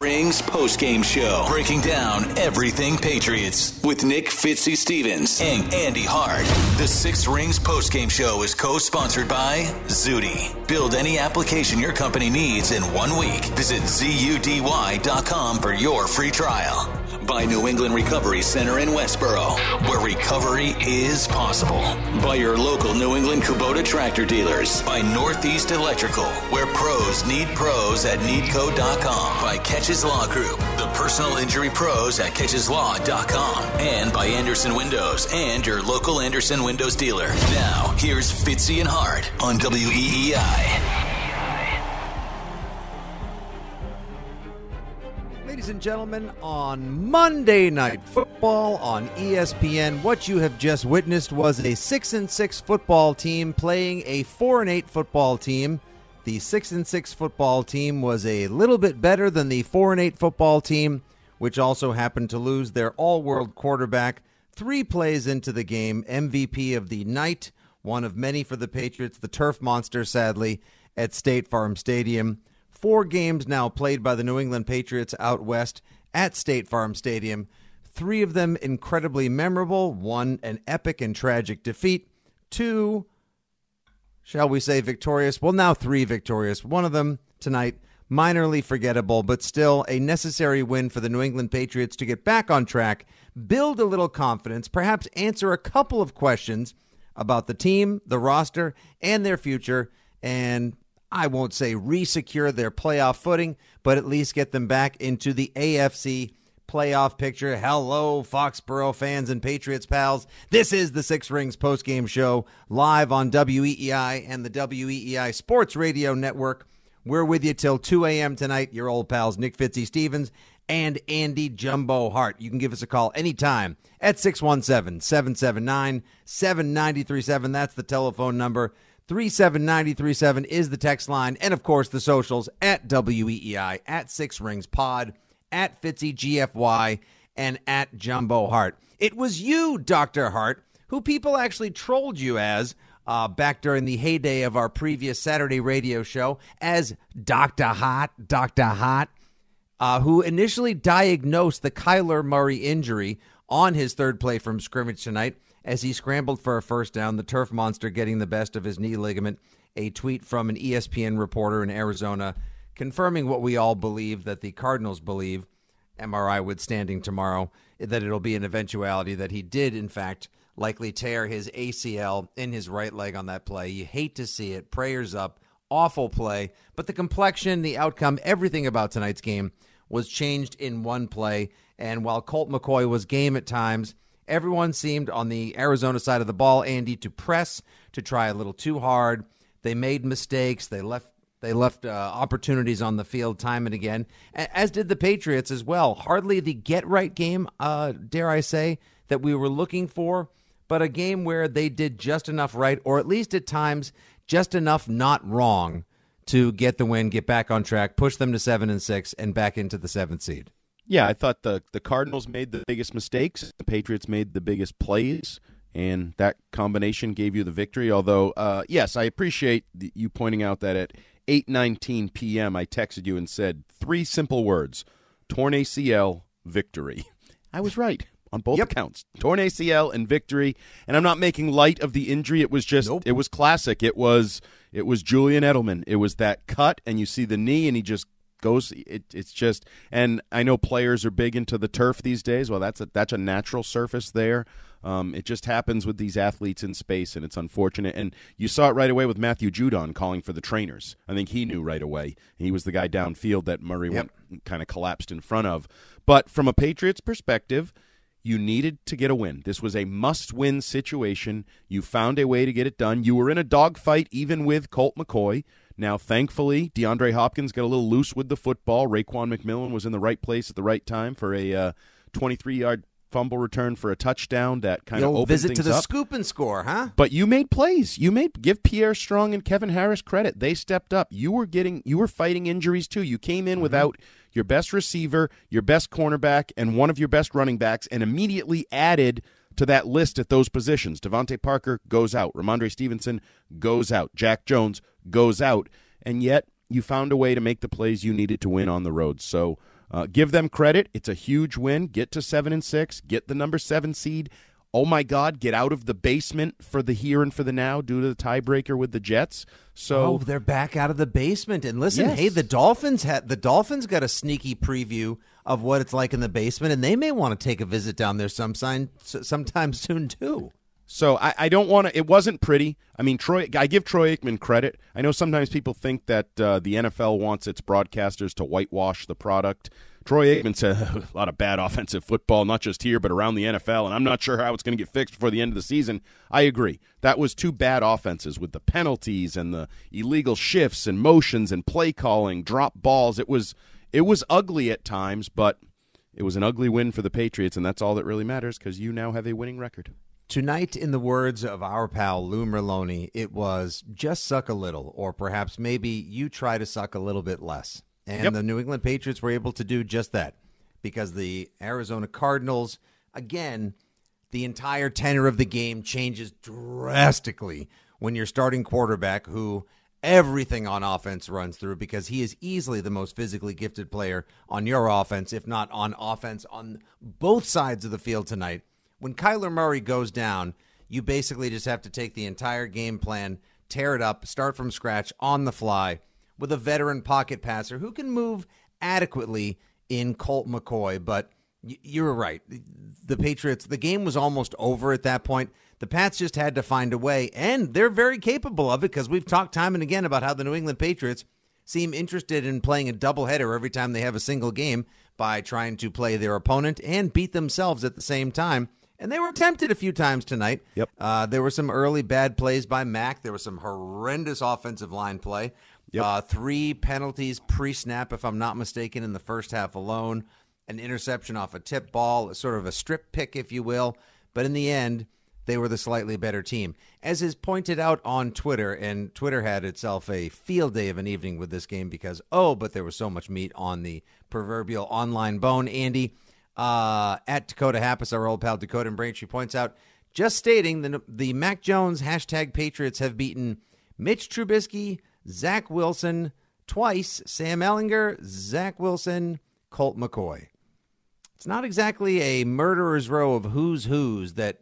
Rings post game show, breaking down everything Patriots with Nick Fitzy Stevens and Andy Hart. The Six Rings post game show is co sponsored by Zudy. Build any application your company needs in one week. Visit ZUDY.com for your free trial. By New England Recovery Center in Westborough, where recovery is possible. By your local New England Kubota tractor dealers. By Northeast Electrical, where pros need pros at needco.com. By Keches Law Group, the personal injury pros at kecheslaw.com. And by Andersen Windows and your local Andersen Windows dealer. Now, here's Fitzy and Hart on WEEI. Ladies and gentlemen, on Monday Night Football on ESPN, what you have just witnessed was a 6 and 6 football team playing a 4 and 8 football team. The 6 and 6 football team was a little bit better than the 4 and 8 football team, which also happened to lose their all-world quarterback 3 plays into the game, MVP of the night, one of many for the Patriots, the turf monster sadly at State Farm Stadium. Four games now played by the New England Patriots out west at State Farm Stadium. Three of them incredibly memorable. One, an epic and tragic defeat. Two, shall we say, victorious. Well, now three victorious. One of them tonight, minorly forgettable, but still a necessary win for the New England Patriots to get back on track, build a little confidence, perhaps answer a couple of questions about the team, the roster, and their future. And I won't say resecure their playoff footing, but at least get them back into the AFC playoff picture. Hello, Foxborough fans and Patriots pals. This is the Six Rings postgame show live on WEEI and the WEEI Sports Radio Network. We're with you till 2 a.m. tonight. Your old pals Nick Fitzy Stevens and Andy Jumbo Hart. You can give us a call anytime at 617 779 7937. That's the telephone number. 37937 is the text line. And of course, the socials at WEEI, at Six Rings Pod, at Fitzy GFY, and at Jumbo Hart. It was you, Dr. Hart, who people actually trolled you as uh, back during the heyday of our previous Saturday radio show as Dr. Hot, Dr. Hot, uh, who initially diagnosed the Kyler Murray injury on his third play from scrimmage tonight as he scrambled for a first down, the turf monster getting the best of his knee ligament. A tweet from an ESPN reporter in Arizona confirming what we all believe that the Cardinals believe, MRI withstanding tomorrow, that it'll be an eventuality that he did, in fact, likely tear his ACL in his right leg on that play. You hate to see it. Prayers up. Awful play. But the complexion, the outcome, everything about tonight's game was changed in one play. And while Colt McCoy was game at times, Everyone seemed on the Arizona side of the ball, Andy, to press, to try a little too hard. They made mistakes. They left they left uh, opportunities on the field time and again, as did the Patriots as well. Hardly the get right game, uh, dare I say, that we were looking for, but a game where they did just enough right, or at least at times just enough not wrong to get the win, get back on track, push them to seven and six, and back into the seventh seed. Yeah, I thought the the Cardinals made the biggest mistakes. The Patriots made the biggest plays, and that combination gave you the victory. Although, uh, yes, I appreciate the, you pointing out that at 8:19 p.m. I texted you and said three simple words: torn ACL, victory. I was right on both Yep. accounts. Torn ACL and victory. And I'm not making light of the injury. It was just Nope. it was classic. It was it was Julian Edelman. It was that cut and you see the knee and he just goes. It, it's just, and I know players are big into the turf these days. Well, that's a that's a natural surface there. Um, it just happens with these athletes in space, and it's unfortunate. And you saw it right away with Matthew Judon calling for the trainers. I think he knew right away. He was the guy downfield that Murray Yep. kind of collapsed in front of. But from a Patriots perspective, you needed to get a win. This was a must win situation. You found a way to get it done. You were in a dogfight even with Colt McCoy. Now, thankfully, DeAndre Hopkins got a little loose with the football. Raekwon McMillan was in the right place at the right time for a uh, 23 yard fumble return for a touchdown that kind of opened visit to the up. scoop and score, huh? But you made plays. You made give Pierre Strong and Kevin Harris credit. They stepped up. You were getting you were fighting injuries too. You came in without your best receiver, your best cornerback, and one of your best running backs, and immediately added to that list at those positions. DeVante Parker goes out. Rhamondre Stevenson goes out. Jack Jones goes out. And yet you found a way to make the plays you needed to win on the road. So uh, give them credit. It's a huge win. Get to seven and six. Get the number seven seed. Oh my God! Get out of the basement for the here and for the now due to the tiebreaker with the Jets. So oh, they're back out of the basement. And listen, Yes. hey, the Dolphins had the Dolphins got a sneaky preview of what it's like in the basement, and they may want to take a visit down there some sign, sometime soon too. So I, I don't want to. It wasn't pretty. I mean, Troy. I give Troy Aikman credit. I know sometimes people think that uh, the NFL wants its broadcasters to whitewash the product. Troy Aikman said a lot of bad offensive football, not just here but around the NFL, and I'm not sure how it's going to get fixed before the end of the season. I agree. That was two bad offenses with the penalties and the illegal shifts and motions and play calling, drop balls. It was it was ugly at times, but it was an ugly win for the Patriots, and that's all that really matters because you now have a winning record. Tonight, in the words of our pal Lou Merloni, it was just suck a little, or perhaps maybe you try to suck a little bit less. And Yep. the New England Patriots were able to do just that because the Arizona Cardinals, again, the entire tenor of the game changes drastically when your starting quarterback, who everything on offense runs through because he is easily the most physically gifted player on your offense, if not on offense on both sides of the field tonight. When Kyler Murray goes down, you basically just have to take the entire game plan, tear it up, start from scratch on the fly with a veteran pocket passer who can move adequately in Colt McCoy. But you were right. The Patriots, the game was almost over at that point. The Pats just had to find a way, and they're very capable of it because we've talked time and again about how the New England Patriots seem interested in playing a doubleheader every time they have a single game by trying to play their opponent and beat themselves at the same time. And they were tempted a few times tonight. Yep. Uh, there were some early bad plays by Mac. There was some horrendous offensive line play. Uh, three penalties pre snap, if I'm not mistaken, in the first half alone. An interception off a tip ball, sort of a strip pick, if you will. But in the end, they were the slightly better team. As is pointed out on Twitter, and Twitter had itself a field day of an evening with this game because, oh, but there was so much meat on the proverbial online bone. Andy, uh, at Dakota Happus, our old pal Dakota and Braintree points out, just stating the, the Mac Jones hashtag Patriots have beaten Mitch Trubisky, Zach Wilson twice, Sam Ehlinger, Zach Wilson, Colt McCoy. It's not exactly a murderer's row of who's who's that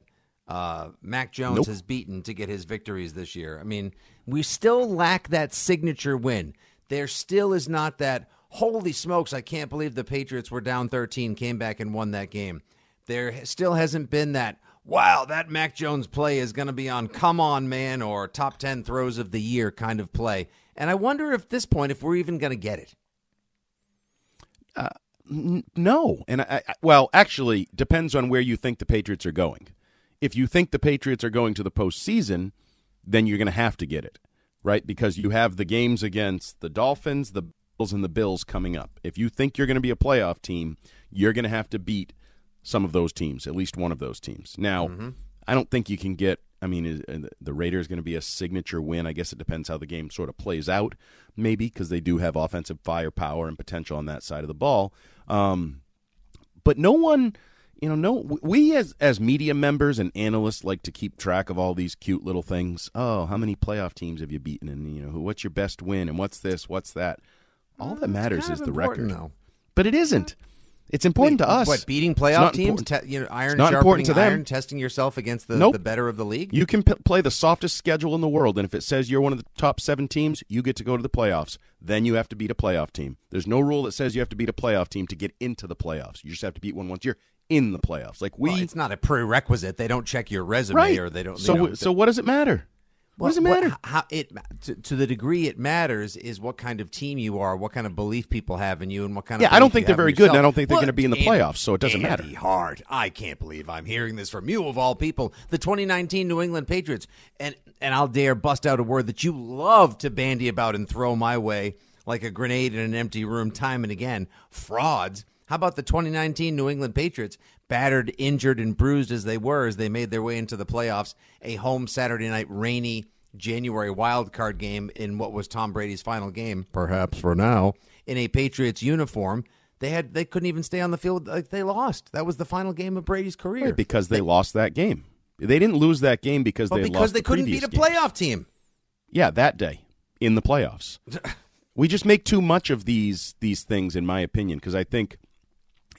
uh, Mac Jones Nope. has beaten to get his victories this year. I mean, we still lack that signature win. There still is not that, holy smokes, I can't believe the Patriots were down 13, came back and won that game. There still hasn't been that, wow, that Mac Jones play is going to be on come on, man, or top 10 throws of the year kind of play. And I wonder if this point, if we're even going to get it. Uh, n- no, and I, I, well, actually, depends on where you think the Patriots are going. If you think the Patriots are going to the postseason, then you're going to have to get it, right? Because you have the games against the Dolphins, the and the Bills coming up. If you think you're going to be a playoff team, you're going to have to beat some of those teams, at least one of those teams. Now, I don't think you can get. I mean, uh, the Raiders going to be a signature win? I guess it depends how the game sort of plays out, maybe because they do have offensive firepower and potential on that side of the ball. Um, but no one, you know, no, we as as media members and analysts like to keep track of all these cute little things. Oh, how many playoff teams have you beaten? And you know, what's your best win? And what's this? What's that? All that mm, matters is the record. No. But it isn't. It's important to us. What beating playoff not teams? Te- you know, iron it's not sharpening important to them. iron, testing yourself against the, Nope. the better of the league. You can p- play the softest schedule in the world, and if it says you're one of the top seven teams, you get to go to the playoffs. Then you have to beat a playoff team. There's no rule that says you have to beat a playoff team to get into the playoffs. You just have to beat one once you're in the playoffs. Like we, Well, it's not a prerequisite. They don't check your resume right? or they don't. So, you know, so what does it matter? What does it matter? how it to, to the degree it matters is what kind of team you are, what kind of belief people have in you, and what kind of Yeah, I don't think they're very good, and I don't think they're gonna be in the Andy- playoffs, so it doesn't matter. Andy Hart, I can't believe I'm hearing this from you of all people, the 2019 New England Patriots, and and I'll dare bust out a word that you love to bandy about and throw my way like a grenade in an empty room, time and again. Frauds. How about the 2019 New England Patriots, battered, injured, and bruised as they were as they made their way into the playoffs? A home Saturday night rainy January wild card game in what was Tom Brady's final game, perhaps for now, in a Patriots uniform. They had they couldn't even stay on the field. Like they lost. That was the final game of Brady's career. Right, because they, lost that game. They didn't lose that game because they because they the couldn't beat a games. playoff team. Yeah, that day in the playoffs. we just make too much of these these things, in my opinion, because I think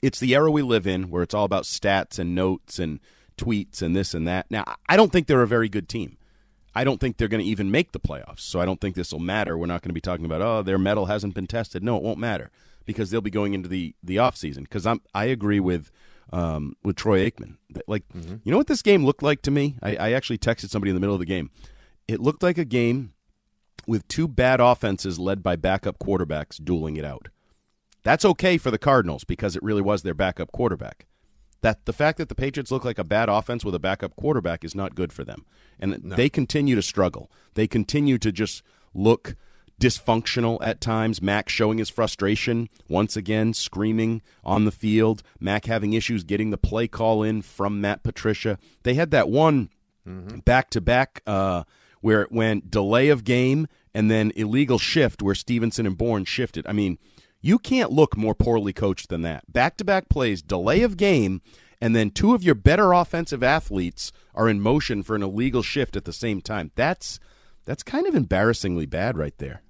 it's the era we live in where it's all about stats and notes and tweets and this and that. Now, I don't think they're a very good team. I don't think they're going to even make the playoffs. So I don't think this will matter. We're not going to be talking about oh their metal hasn't been tested. No, it won't matter because they'll be going into the the off season. Because I'm I agree with um, with Troy Aikman. Like you know what this game looked like to me. I, I actually texted somebody in the middle of the game. It looked like a game with two bad offenses led by backup quarterbacks dueling it out. That's okay for the Cardinals because it really was their backup quarterback. That the fact that the Patriots look like a bad offense with a backup quarterback is not good for them. And they continue to struggle. They continue to just look dysfunctional at times. Mac showing his frustration once again, screaming on the field. Mac having issues getting the play call in from Matt Patricia. They had that one back to back where it went delay of game and then illegal shift where Stevenson and Bourne shifted. I mean, you can't look more poorly coached than that. Back to back plays, delay of game, and then two of your better offensive athletes are in motion for an illegal shift at the same time. That's that's kind of embarrassingly bad right there.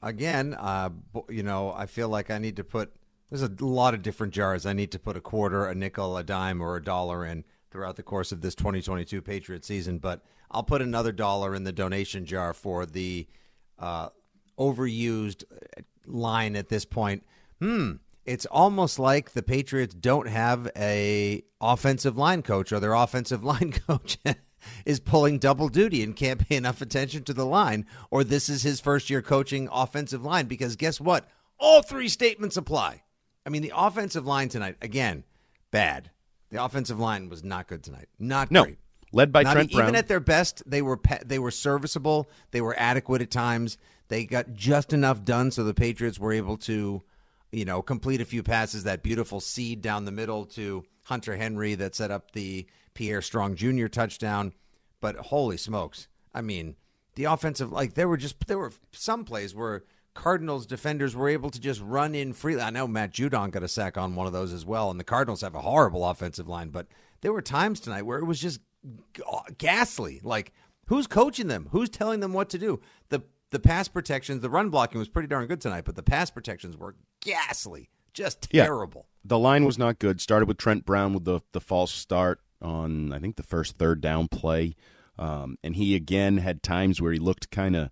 Again, uh, you know, I feel like I need to put. There's a lot of different jars. I need to put a quarter, a nickel, a dime, or a dollar in throughout the course of this 2022 Patriot season. But I'll put another dollar in the donation jar for the uh, overused line at this point. Hmm. It's almost like the Patriots don't have a offensive line coach, or their offensive line coach is pulling double duty and can't pay enough attention to the line, or this is his first year coaching offensive line. Because guess what? All three statements apply. I mean, the offensive line tonight again, bad. The offensive line was not good tonight. Not No. great. Led by Not Trent e- even at their best, they were pe- they were serviceable. They were adequate at times. They got just enough done so the Patriots were able to, you know, complete a few passes. That beautiful seed down the middle to Hunter Henry that set up the Pierre Strong Jr. touchdown. But holy smokes! I mean, the offensive like there were just there were some plays where Cardinals defenders were able to just run in freely. I know Matt Judon got a sack on one of those as well, and the Cardinals have a horrible offensive line. But there were times tonight where it was just ghastly. Like who's coaching them? Who's telling them what to do? The the pass protections, the run blocking was pretty darn good tonight, but the pass protections were ghastly, just Yeah. terrible. The line was not good. Started with Trent Brown with the the false start on I think the first third down play, um, and he again had times where he looked kind of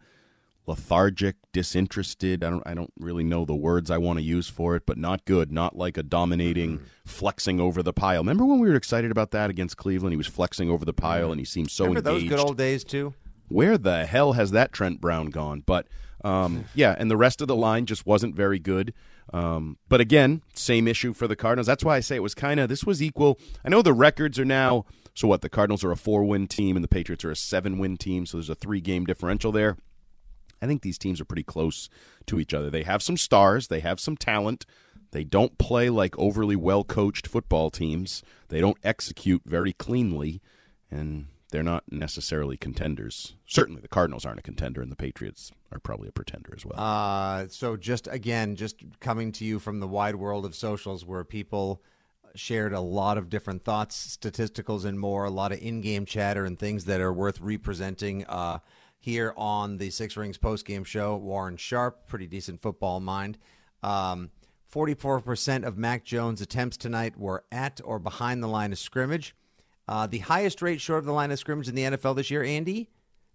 lethargic, disinterested. I don't I don't really know the words I want to use for it, but not good. Not like a dominating, Mm-hmm. flexing over the pile. Remember when we were excited about that against Cleveland? He was flexing over the pile, and he seemed so Mm-hmm. Remember engaged. those good old days too? Where the hell has that Trent Brown gone? But um, yeah, and the rest of the line just wasn't very good. Um, but again, same issue for the Cardinals. That's why I say it was kind of this was equal. I know the records are now so what the Cardinals are a four win team and the Patriots are a seven win team. So there's a three game differential there. I think these teams are pretty close to each other. They have some stars, they have some talent. They don't play like overly well coached football teams. They don't execute very cleanly, and they're not necessarily contenders. Certainly, the Cardinals aren't a contender, and the Patriots are probably a pretender as well. Uh, so just again, just coming to you from the wide world of socials where people shared a lot of different thoughts, statisticals, and more, a lot of in-game chatter and things that are worth representing. Uh, here on the Six Rings post-game show, Warren Sharp, pretty decent football mind. Um, 44% of Mac Jones' attempts tonight were at or behind the line of scrimmage. Uh, the highest rate short of the line of scrimmage in the NFL this year, Andy,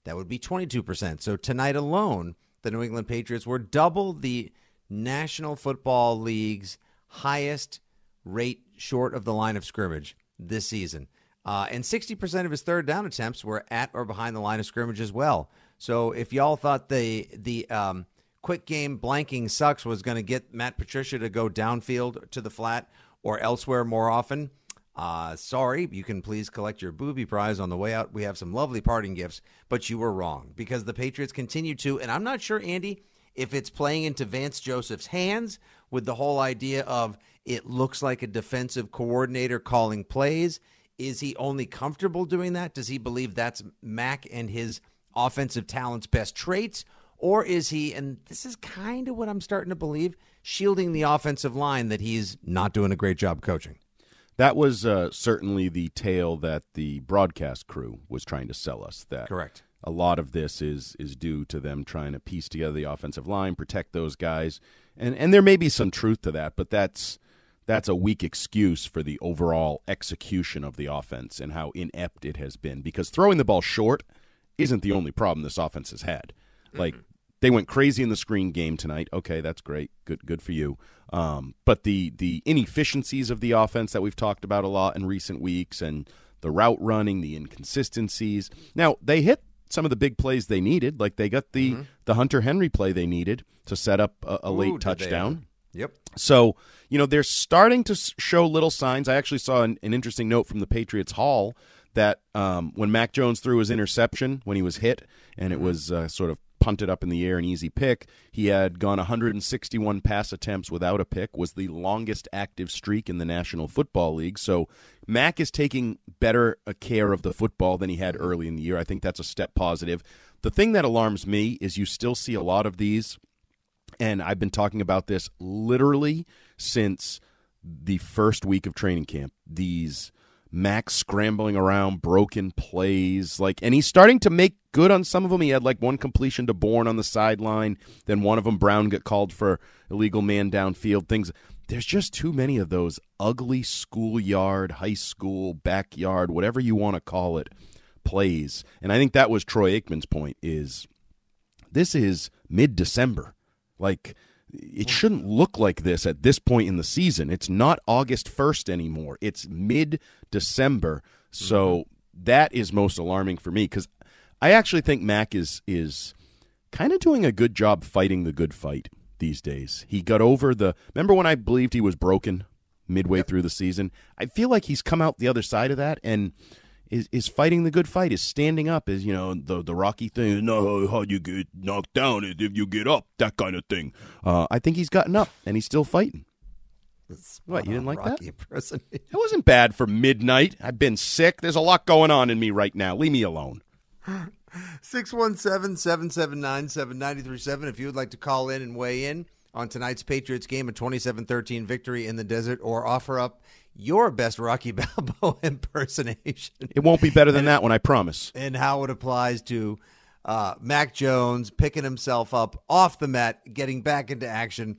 that would be 22%. So tonight alone, the New England Patriots were double the National Football League's highest rate short of the line of scrimmage this season. Uh, and 60% of his third down attempts were at or behind the line of scrimmage as well. So if y'all thought the the um, quick game blanking sucks was going to get Matt Patricia to go downfield to the flat or elsewhere more often, uh, sorry, you can please collect your booby prize on the way out. We have some lovely parting gifts, but you were wrong because the Patriots continue to, and I'm not sure, Andy, if it's playing into Vance Joseph's hands with the whole idea of it looks like a defensive coordinator calling plays. Is he only comfortable doing that? Does he believe that's Mac and his offensive talent's best traits? Or is he, and this is kind of what I'm starting to believe, shielding the offensive line that he's not doing a great job coaching? That was uh, certainly the tale that the broadcast crew was trying to sell us. That correct. A lot of this is is due to them trying to piece together the offensive line, protect those guys, and and there may be some truth to that, but that's that's a weak excuse for the overall execution of the offense and how inept it has been. Because throwing the ball short isn't the only problem this offense has had. Mm-hmm. Like they went crazy in the screen game tonight. Okay, that's great. Good, good for you. Um, but the the inefficiencies of the offense that we've talked about a lot in recent weeks, and the route running, the inconsistencies. Now they hit some of the big plays they needed. Like they got the mm-hmm. the Hunter Henry play they needed to set up a, a late touchdown. Yep. So you know they're starting to show little signs. I actually saw an, an interesting note from the Patriots Hall that um, when Mac Jones threw his interception when he was hit, and it mm-hmm. was uh, sort of punted up in the air, an easy pick. He had gone 161 pass attempts without a pick, was the longest active streak in the National Football League. So Mac is taking better care of the football than he had early in the year. I think that's a step positive. The thing that alarms me is you still see a lot of these, and I've been talking about this literally since the first week of training camp. These Max scrambling around, broken plays, like, and he's starting to make good on some of them. He had like one completion to Bourne on the sideline, then one of them Brown got called for illegal man downfield. Things. There's just too many of those ugly schoolyard, high school, backyard, whatever you want to call it, plays. And I think that was Troy Aikman's point. Is this is mid December, like it shouldn't look like this at this point in the season. It's not August 1st anymore. It's mid December. So mm-hmm. that is most alarming for me cuz I actually think Mac is is kind of doing a good job fighting the good fight these days. He got over the Remember when I believed he was broken midway yep. through the season? I feel like he's come out the other side of that and is is fighting the good fight, is standing up, is you know the the Rocky thing. No, how you get knocked down is if you get up, that kind of thing. Uh, I think he's gotten up and he's still fighting. What you didn't like Rocky that? It wasn't bad for midnight. I've been sick. There's a lot going on in me right now. Leave me alone. 617 779 7937. If you would like to call in and weigh in on tonight's Patriots game, a 27 13 victory in the desert, or offer up your best Rocky Balboa impersonation. It won't be better than that one, I promise. And how it applies to uh, Mac Jones picking himself up off the mat, getting back into action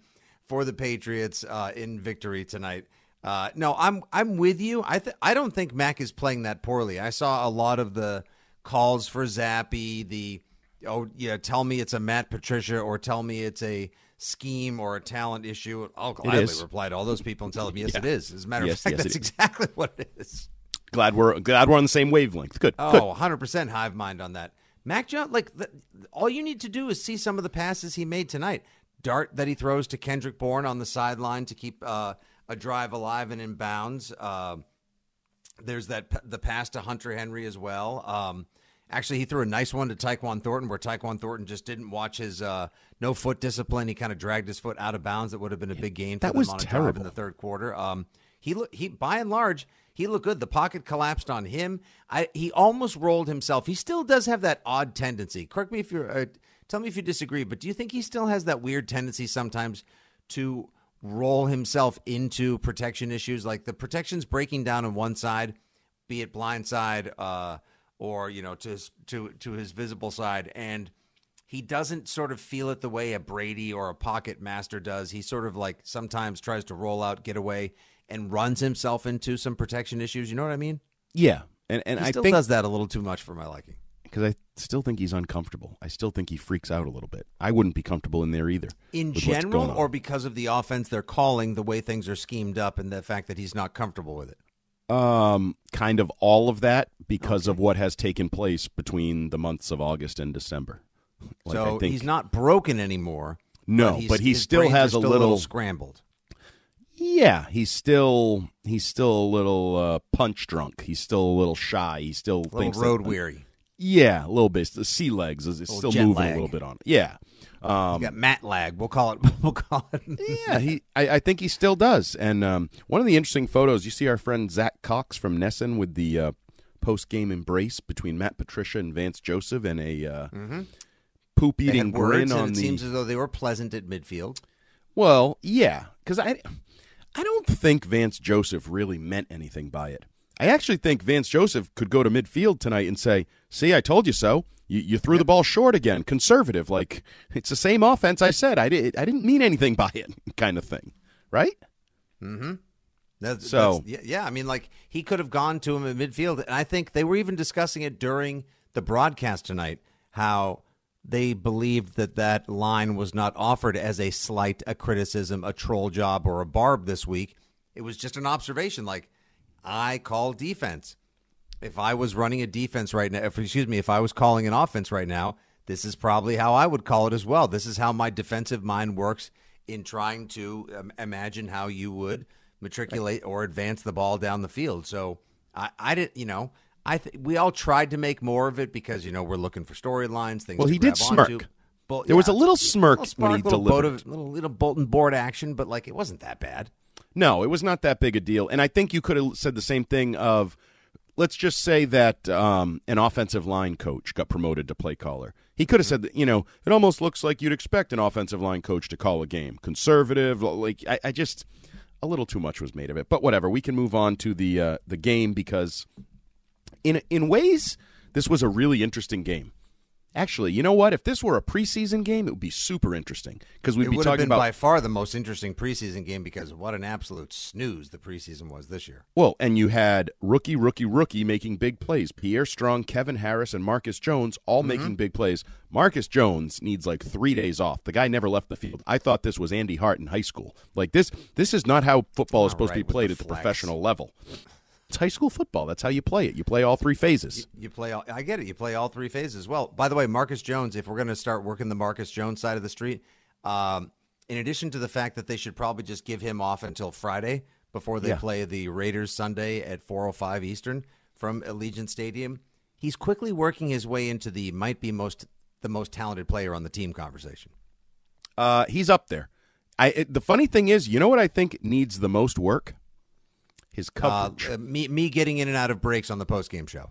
for the Patriots uh, in victory tonight. Uh, no, I'm I'm with you. I th- I don't think Mac is playing that poorly. I saw a lot of the calls for Zappe. the oh yeah, tell me it's a Matt Patricia or tell me it's a scheme or a talent issue, I'll gladly reply to all those people and tell them, yes, yeah. it is. As a matter yes, of fact, yes, that's exactly what it is. Glad we're glad we're on the same wavelength. Good. Oh, Good. 100% hive mind on that. Mac Jones, like the, all you need to do is see some of the passes he made tonight. Dart that he throws to Kendrick Bourne on the sideline to keep uh, a drive alive and in bounds. Uh, there's that the pass to Hunter Henry as well. Um, Actually, he threw a nice one to Tyquan Thornton, where Tyquan Thornton just didn't watch his uh, no foot discipline. He kind of dragged his foot out of bounds. It would have been a big gain for that was on a terrible. in the third quarter. Um, he he by and large he looked good. The pocket collapsed on him. I, he almost rolled himself. He still does have that odd tendency. Correct me if you're. Uh, tell me if you disagree. But do you think he still has that weird tendency sometimes to roll himself into protection issues? Like the protection's breaking down on one side, be it blind side. Uh, or you know to his, to to his visible side, and he doesn't sort of feel it the way a Brady or a pocket master does. He sort of like sometimes tries to roll out, get away, and runs himself into some protection issues. You know what I mean? Yeah, and and he I still think does that a little too much for my liking. because I still think he's uncomfortable. I still think he freaks out a little bit. I wouldn't be comfortable in there either. In general, or because of the offense they're calling, the way things are schemed up, and the fact that he's not comfortable with it. Um, kind of all of that because of what has taken place between the months of August and December. Like, so I think, he's not broken anymore. No, he's- but he still has are a still little- scrambled. Yeah, he's still he's still a little uh, punch drunk. He's still a little shy. He still A little thinks road that, weary. Yeah, a little bit. The sea legs is, is still moving lag. a little bit on it. Yeah. Um, You got mat lag. We'll call it. We'll call it. yeah, he. I, I think he still does. And um, one of the interesting photos, you see our friend Zach Cox from NESN with the uh, post game embrace between Matt Patricia and Vance Joseph, and a uh, poop They had eating grin on it the. seems as though they were pleasant at midfield. Well, yeah, because I, I don't think Vance Joseph really meant anything by it. I actually think Vance Joseph could go to midfield tonight and say, "See, I told you so. You, you threw the ball short again, conservative. Like it's the same offense. I said I did. I didn't mean anything by it, kind of thing, right? Mm-hmm. That's, So- that's- yeah, yeah, I mean, like he could have gone to him at midfield, and I think they were even discussing it during the broadcast tonight. How they believed that that line was not offered as a slight, a criticism, a troll job, or a barb this week. It was just an observation. Like I call defense. If I was running a defense right now, if, excuse me, if I was calling an offense right now, this is probably how I would call it as well. This is how my defensive mind works in trying to um, imagine how you would matriculate or advance the ball down the field. So I, I did, you know, I th- we all tried to make more of it because you know we're looking for storylines, things. Well, to he did grab onto. smirk. But, There was a little smirk little when he little delivered. of- little little bulletin board action, but like it wasn't that bad. No, it was not that big a deal. And I think you could have said the same thing of, let's just say that um, an offensive line coach got promoted to play caller. He could have said that, you know, it almost looks like you'd expect an offensive line coach to call a game. Conservative, like, I, I just, a little too much was made of it. But whatever, we can move on to the uh, the game because in in ways, this was a really interesting game. Actually, you know what? If this were a preseason game, it would be super interesting because we'd it be would have talking been about by far the most interesting preseason game because what an absolute snooze the preseason was this year. Well, and you had rookie, rookie, rookie making big plays. Pierre Strong, Kevin Harris, and Marcus Jones all Mm-hmm. making big plays. Marcus Jones needs like three days off. The guy never left the field. I thought this was Andy Hart in high school. Like this, this is not how football is supposed to be played at the flex. professional level. It's high school football. That's how you play it. You play all three phases. You play all, I get it. You play all three phases well. By the way, Marcus Jones, if we're going to start working the Marcus Jones side of the street, um, in addition to the fact that they should probably just give him off until Friday before they Yeah. play the Raiders Sunday at 4:05 Eastern from Allegiant Stadium, he's quickly working his way into the might be most the most talented player on the team conversation. Uh, he's up there. I. It, the funny thing is, you know what I think needs the most work? His Uh, coverage. uh, me me getting in and out of breaks on the post game show.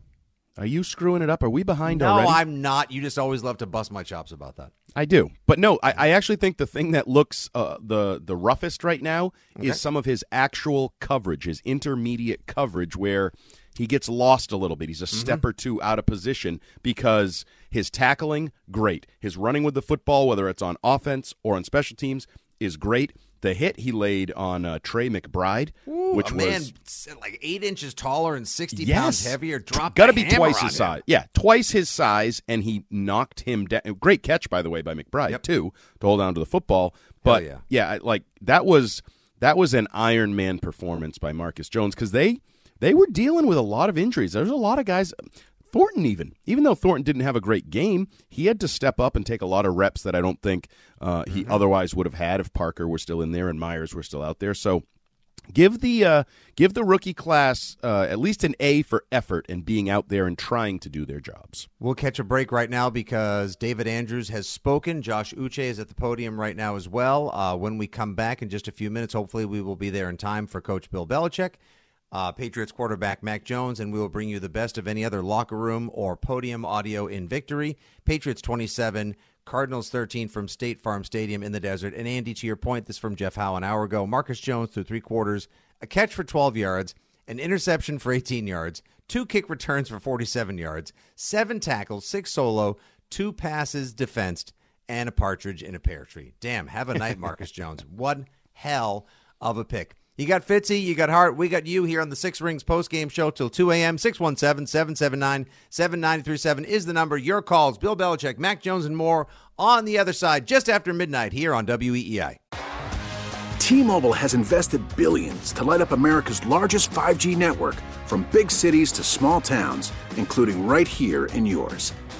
Are you screwing it up? Are we behind No, already? No, I'm not. You just always love to bust my chops about that. I do, but no, I, I actually think the thing that looks uh, the the roughest right now is some of his actual coverage, his intermediate coverage, where he gets lost a little bit. He's a step or two out of position because his tackling great, his running with the football, whether it's on offense or on special teams, is great. The hit he laid on uh, Trey McBride, which a was man like eight inches taller and sixty yes. pounds heavier. Dropped Got to be twice his him. size. Yeah, twice his size, and he knocked him down. Great catch, by the way, by McBride Yep. too, to hold on to the football. But yeah. I- like that was that was an Iron Man performance by Marcus Jones because they they were dealing with a lot of injuries. There's a lot of guys. Thornton even even though Thornton didn't have a great game, he had to step up and take a lot of reps that I don't think uh, he otherwise would have had if Parker were still in there and Meyers were still out there. So give the uh, give the rookie class uh, at least an A for effort and being out there and trying to do their jobs. We'll catch a break right now because David Andrews has spoken. Josh Uche is at the podium right now as well. Uh, when we come back in just a few minutes, hopefully we will be there in time for Coach Bill Belichick, uh, Patriots quarterback Mac Jones, and we will bring you the best of any other locker room or podium audio in victory. Patriots 27. Cardinals 13 from State Farm Stadium in the desert. And Andy, to your point, this from Jeff Howe an hour ago. Marcus Jones through three quarters, a catch for 12 yards, an interception for 18 yards, two kick returns for 47 yards, seven tackles, six solo, two passes defensed, and a partridge in a pear tree. Damn, have a night, Marcus Jones. One hell of a pick. You got Fitzy, you got Hart, we got you here on the Six Rings post game show till 2 a.m. 617 779 7937 is the number. Your calls, Bill Belichick, Mac Jones, and more on the other side just after midnight here on WEEI. T Mobile has invested billions to light up America's largest 5G network from big cities to small towns, including right here in yours.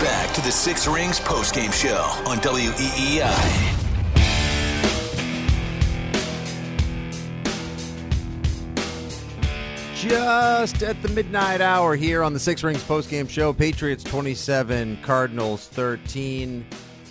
Back to the Six Rings postgame show on WEEI. Just at the midnight hour here on the Six Rings postgame show, Patriots 27, Cardinals 13.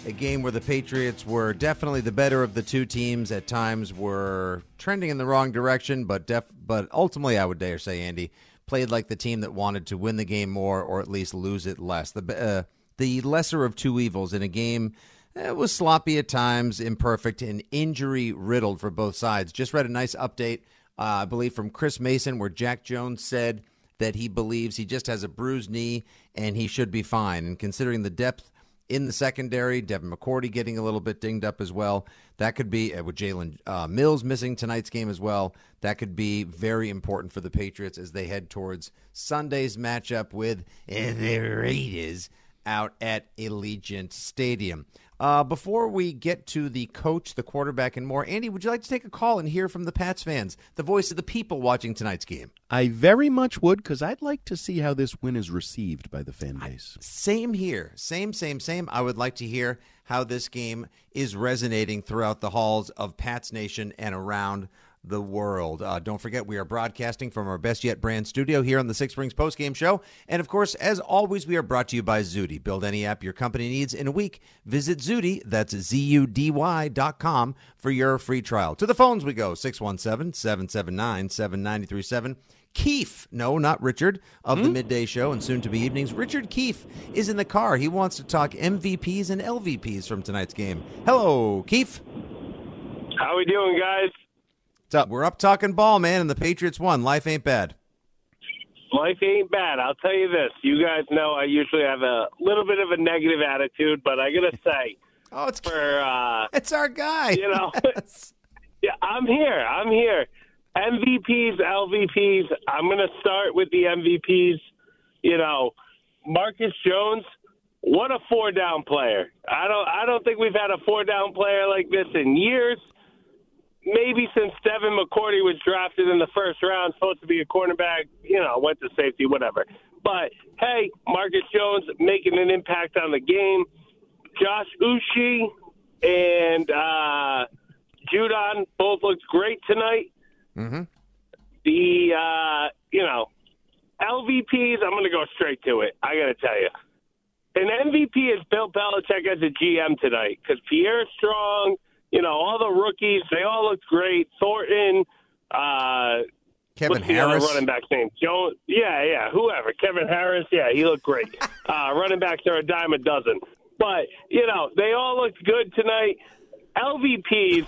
A game where the Patriots were definitely the better of the two teams. At times were trending in the wrong direction, but def- but ultimately, I would dare say, Andy played like the team that wanted to win the game more, or at least lose it less. The uh, the lesser of two evils in a game. It was sloppy at times, imperfect, and injury riddled for both sides. Just read a nice update uh, I believe from Chris Mason, where Jack Jones said that he believes he just has a bruised knee and he should be fine. And considering the depth in the secondary, Devin McCourty getting a little bit dinged up as well, that could be, uh, with Jalen uh, Mills missing tonight's game as well, that could be very important for the Patriots as they head towards Sunday's matchup with the Raiders out at Allegiant Stadium. Uh, before we get to the coach, the quarterback, and more, Andy, would you like to take a call and hear from the Pats fans, the voice of the people watching tonight's game? I very much would because I'd like to see how this win is received by the fan base. Same here. Same, same, same. I would like to hear how this game is resonating throughout the halls of Pats Nation and around the world. Uh, don't forget, we are broadcasting from our Best Yet brand studio here on the Six Rings postgame show. And of course, as always, we are brought to you by Zudy. Build any app your company needs in a week. Visit Zudy, that's Z U D Y dot com, for your free trial. To the phones we go 617 779 7937. Keefe, no, not Richard, of the midday show and soon to be evenings. Richard Keefe is in the car. He wants to talk MVPs and LVPs from tonight's game. Hello, Keefe. How are we doing, guys? What's up? We're up talking ball, man, and the Patriots won. Life ain't bad. Life ain't bad. I'll tell you this. You guys know I usually have a little bit of a negative attitude, but I gotta say, oh, it's for uh, it's our guy. You know, yeah, I'm here. I'm here. MVPs, LVPs. I'm gonna start with the MVPs. You know, Marcus Jones. What a four down player. I don't. I don't think we've had a four down player like this in years maybe since Devin McCourty was drafted in the first round, supposed to be a cornerback, you know, went to safety, whatever. But hey, Marcus Jones making an impact on the game. Josh Uche and uh, Judon both looked great tonight. Mm-hmm. The uh, you know LVPs, I'm going to go straight to it. I got to tell you, an MVP is Bill Belichick as a GM tonight because Pierre Strong you know, all the rookies, they all looked great. Thornton, uh, Kevin Harris, running back name? Joe, yeah, yeah, whoever. Kevin Harris, yeah, he looked great. uh, running backs are a dime a dozen, but you know, they all looked good tonight. LVPs,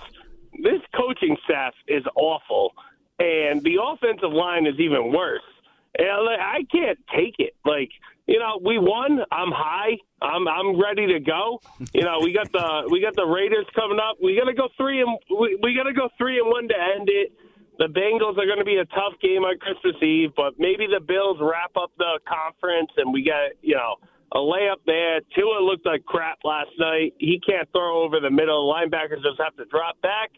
this coaching staff is awful, and the offensive line is even worse. And I can't take it. Like, you know, we won. I'm high. I'm I'm ready to go. You know, we got the we got the Raiders coming up. We got to go three and we, we got to go three and one to end it. The Bengals are going to be a tough game on Christmas Eve, but maybe the Bills wrap up the conference and we got you know a layup there. Tua looked like crap last night. He can't throw over the middle. Linebackers just have to drop back,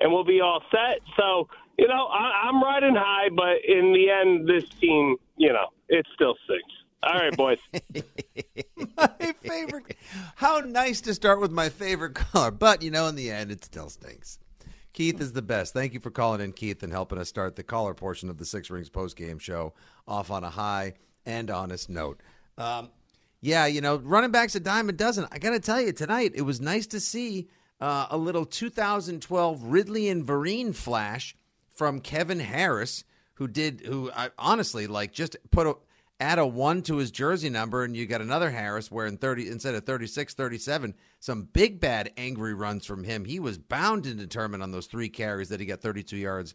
and we'll be all set. So you know, I, I'm riding high, but in the end, this team, you know, it still stinks. All right, boys. my favorite. How nice to start with my favorite color, but you know, in the end, it still stinks. Keith is the best. Thank you for calling in, Keith, and helping us start the caller portion of the Six Rings post game show off on a high and honest note. Um, yeah, you know, running backs a dime a dozen. I got to tell you, tonight it was nice to see uh, a little 2012 Ridley and Vereen flash from Kevin Harris, who did, who I, honestly like just put a add a one to his jersey number, and you got another Harris wearing 30 instead of 36, 37. Some big bad angry runs from him. He was bound and determined on those three carries that he got 32 yards,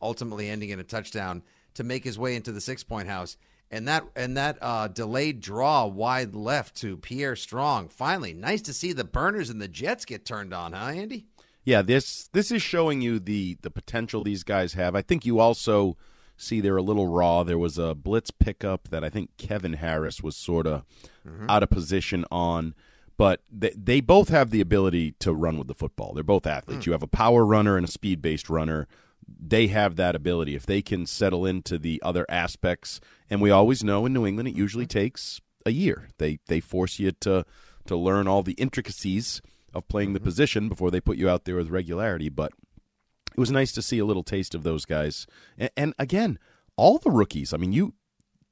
ultimately ending in a touchdown to make his way into the six point house. And that and that uh, delayed draw wide left to Pierre Strong. Finally, nice to see the burners and the Jets get turned on, huh, Andy? Yeah, this this is showing you the the potential these guys have. I think you also see they're a little raw. There was a blitz pickup that I think Kevin Harris was sort of mm-hmm. out of position on, but they, they both have the ability to run with the football. They're both athletes. Mm. You have a power runner and a speed based runner they have that ability. If they can settle into the other aspects, and we always know in New England it usually takes a year. They they force you to to learn all the intricacies of playing the mm-hmm. position before they put you out there with regularity. But it was nice to see a little taste of those guys. And, and again, all the rookies. I mean, you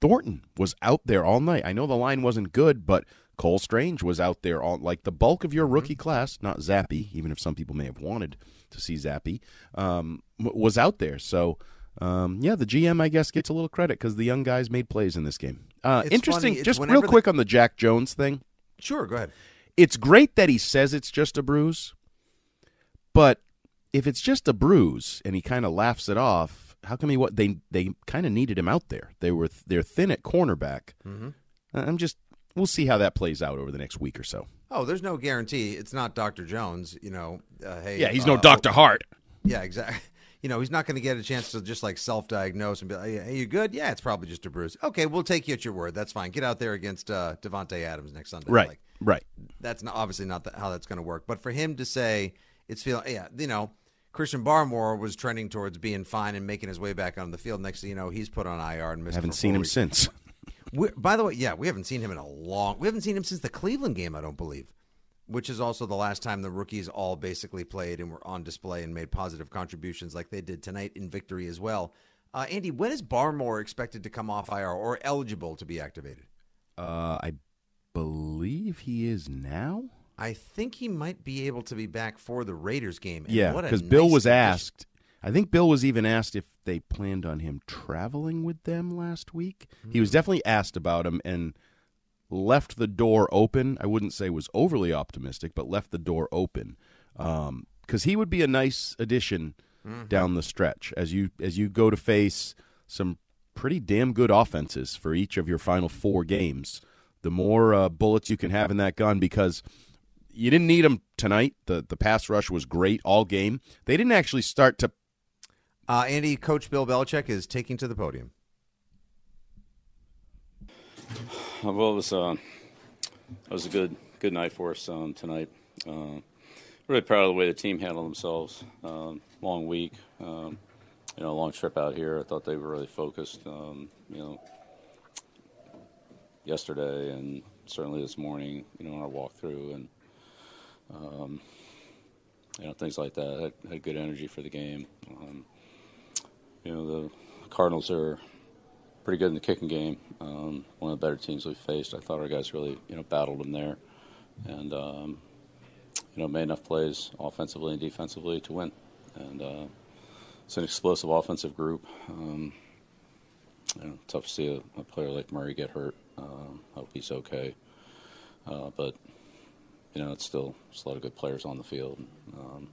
Thornton was out there all night. I know the line wasn't good, but Cole Strange was out there all like the bulk of your mm-hmm. rookie class, not Zappe, even if some people may have wanted to see Zappe, um, was out there. So, um, yeah, the GM, I guess, gets a little credit because the young guys made plays in this game. Uh, interesting, just real quick on the Jack Jones thing. Sure, go ahead. It's great that he says it's just a bruise, but if it's just a bruise and he kind of laughs it off, how come he what they they kind of needed him out there? They were they're thin at cornerback. Mm-hmm. I'm just we'll see how that plays out over the next week or so. Oh, there's no guarantee. It's not Dr. Jones. You know, uh, hey. Yeah, he's uh, no Dr. Hart. Yeah, exactly. You know, he's not going to get a chance to just like self-diagnose and be like, "Hey, you good? Yeah, it's probably just a bruise." Okay, we'll take you at your word. That's fine. Get out there against uh, Davante Adams next Sunday. Right. Like, right. That's not, obviously not the, how that's going to work. But for him to say it's feeling, yeah, you know, Christian Barmore was trending towards being fine and making his way back on the field. Next thing you know, he's put on IR and missed. Haven't seen him since. We're, by the way, yeah, we haven't seen him in a long. We haven't seen him since the Cleveland game, I don't believe which is also the last time the rookies all basically played and were on display and made positive contributions like they did tonight in victory as well. Uh, Andy, when is Barmore expected to come off IR or eligible to be activated? Uh, I believe he is now. I think he might be able to be back for the Raiders game. And yeah, because Bill nice was asked. I think Bill was even asked if they planned on him traveling with them last week. Mm-hmm. He was hmm. definitely asked about him, and left the door open. I wouldn't say was overly optimistic, but left the door open because um, he would be a nice addition mm-hmm. down the stretch as you as you go to face some pretty damn good offenses for each of your final four games. The more uh, bullets you can have in that gun, because you didn't need them tonight. the The pass rush was great all game. They didn't actually start to. Uh, Andy, Coach Bill Belichick is taking to the podium. well, it was uh, it was a good good night for us um, tonight. Uh, really proud of the way the team handled themselves. Um, long week, um, you know, long trip out here. I thought they were really focused. Um, you know, yesterday and certainly this morning. You know, in our walkthrough and um, you know things like that. Had, had good energy for the game. Um, you know, the Cardinals are pretty good in the kicking game. Um, one of the better teams we faced. I thought our guys really, you know, battled them there, and um, you know, made enough plays offensively and defensively to win. And uh, it's an explosive offensive group. Um, you know, tough to see a, a, player like Murray get hurt. Um, hope he's okay. Uh, but you know, it's still it's a lot of good players on the field. Um,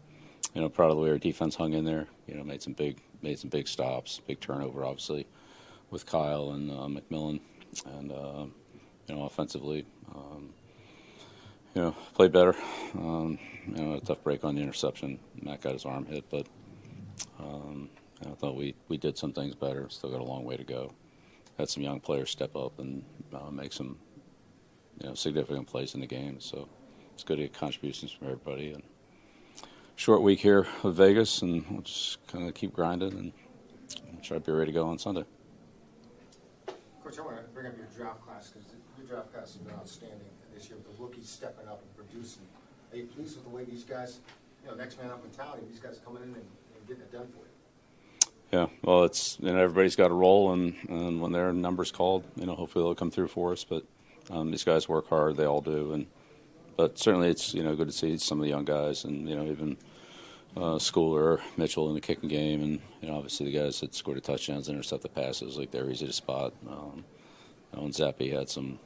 you know, proud of the way our defense hung in there. You know, made some big made some big stops, big turnover, obviously, with Kyle and uh, McMillan, and uh, you know, offensively, um, you know, played better. Um, you know, a tough break on the interception. Matt got his arm hit, but um, I thought we we did some things better. Still got a long way to go. Had some young players step up and uh, make some you know significant plays in the game. So it's good to get contributions from everybody. And short week here with Vegas, and we'll just kind of keep grinding and try to be ready to go on Sunday. Coach, I want to bring up your draft class because your draft class has been outstanding this year with the rookies stepping up and producing. Are you pleased with the way these guys, you know, next man up mentality, these guys coming in and, and getting it done for you? Yeah, well, it's you know everybody's got a role, and, and when their numbers called, you know, hopefully they'll come through for us. But um, these guys work hard; they all do, and but certainly it's you know good to see some of the young guys, and you know even uh, Schooler, Mitchell in the kicking game, and you know obviously the guys that scored the touchdowns, intercepted passes, like they're easy to spot. Um, you know, and Zappe had some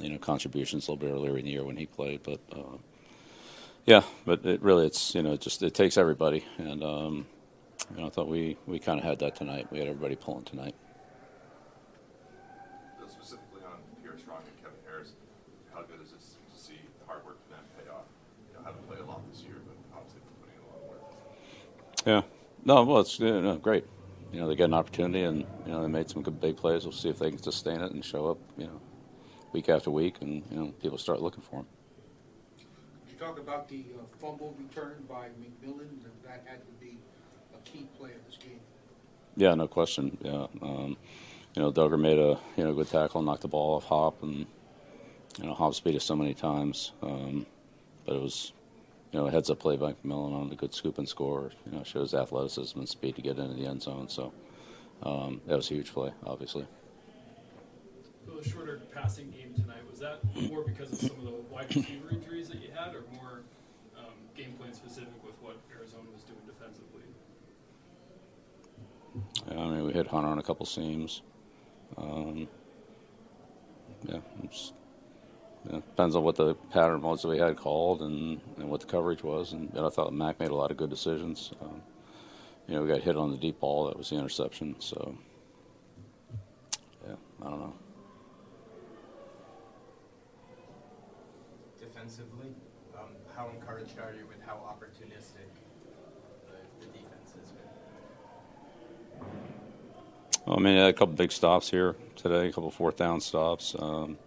you know contributions a little bit earlier in the year when he played, but uh, yeah, but it really it's you know just it takes everybody, and um, you know I thought we we kind of had that tonight. We had everybody pulling tonight. Specifically on Pierre Strong and Kevin Harris, how good is this to see the hard work for them pay off? You know, haven't played a lot this year, but obviously putting in a lot of work. Yeah. No, well, it's you know, great. You know, they get an opportunity, and you know, they made some good big plays. We'll see if they can sustain it and show up. You know, week after week, and you know, people start looking for them. Could you talk about the uh, fumble return by McMillan? That, that had to be a key play of this game. Yeah, no question. Yeah, um, you know, Dugger made a you know good tackle, knocked the ball off Hop, and you know, Hop beat us so many times, um, but it was you know, a heads up play by McMillan on a good scoop and score. You know, shows athleticism and speed to get into the end zone. So um, that was a huge play, obviously. So the shorter passing game tonight was that more because of some of the wide receiver injuries that you had, or more um, game plan specific with what Arizona was doing defensively? Yeah, I mean, we hit Hunter on a couple seams. Um, yeah, yeah, depends on what the pattern was that we had called and, and what the coverage was. And, and I thought Mac made a lot of good decisions. Um, you know, we got hit on the deep ball. That was the interception. So, yeah, I don't know. Defensively, um, how encouraged are you with how opportunistic the, the defense has been? Well, I mean, yeah, a couple big stops here today, a couple fourth down stops. Um,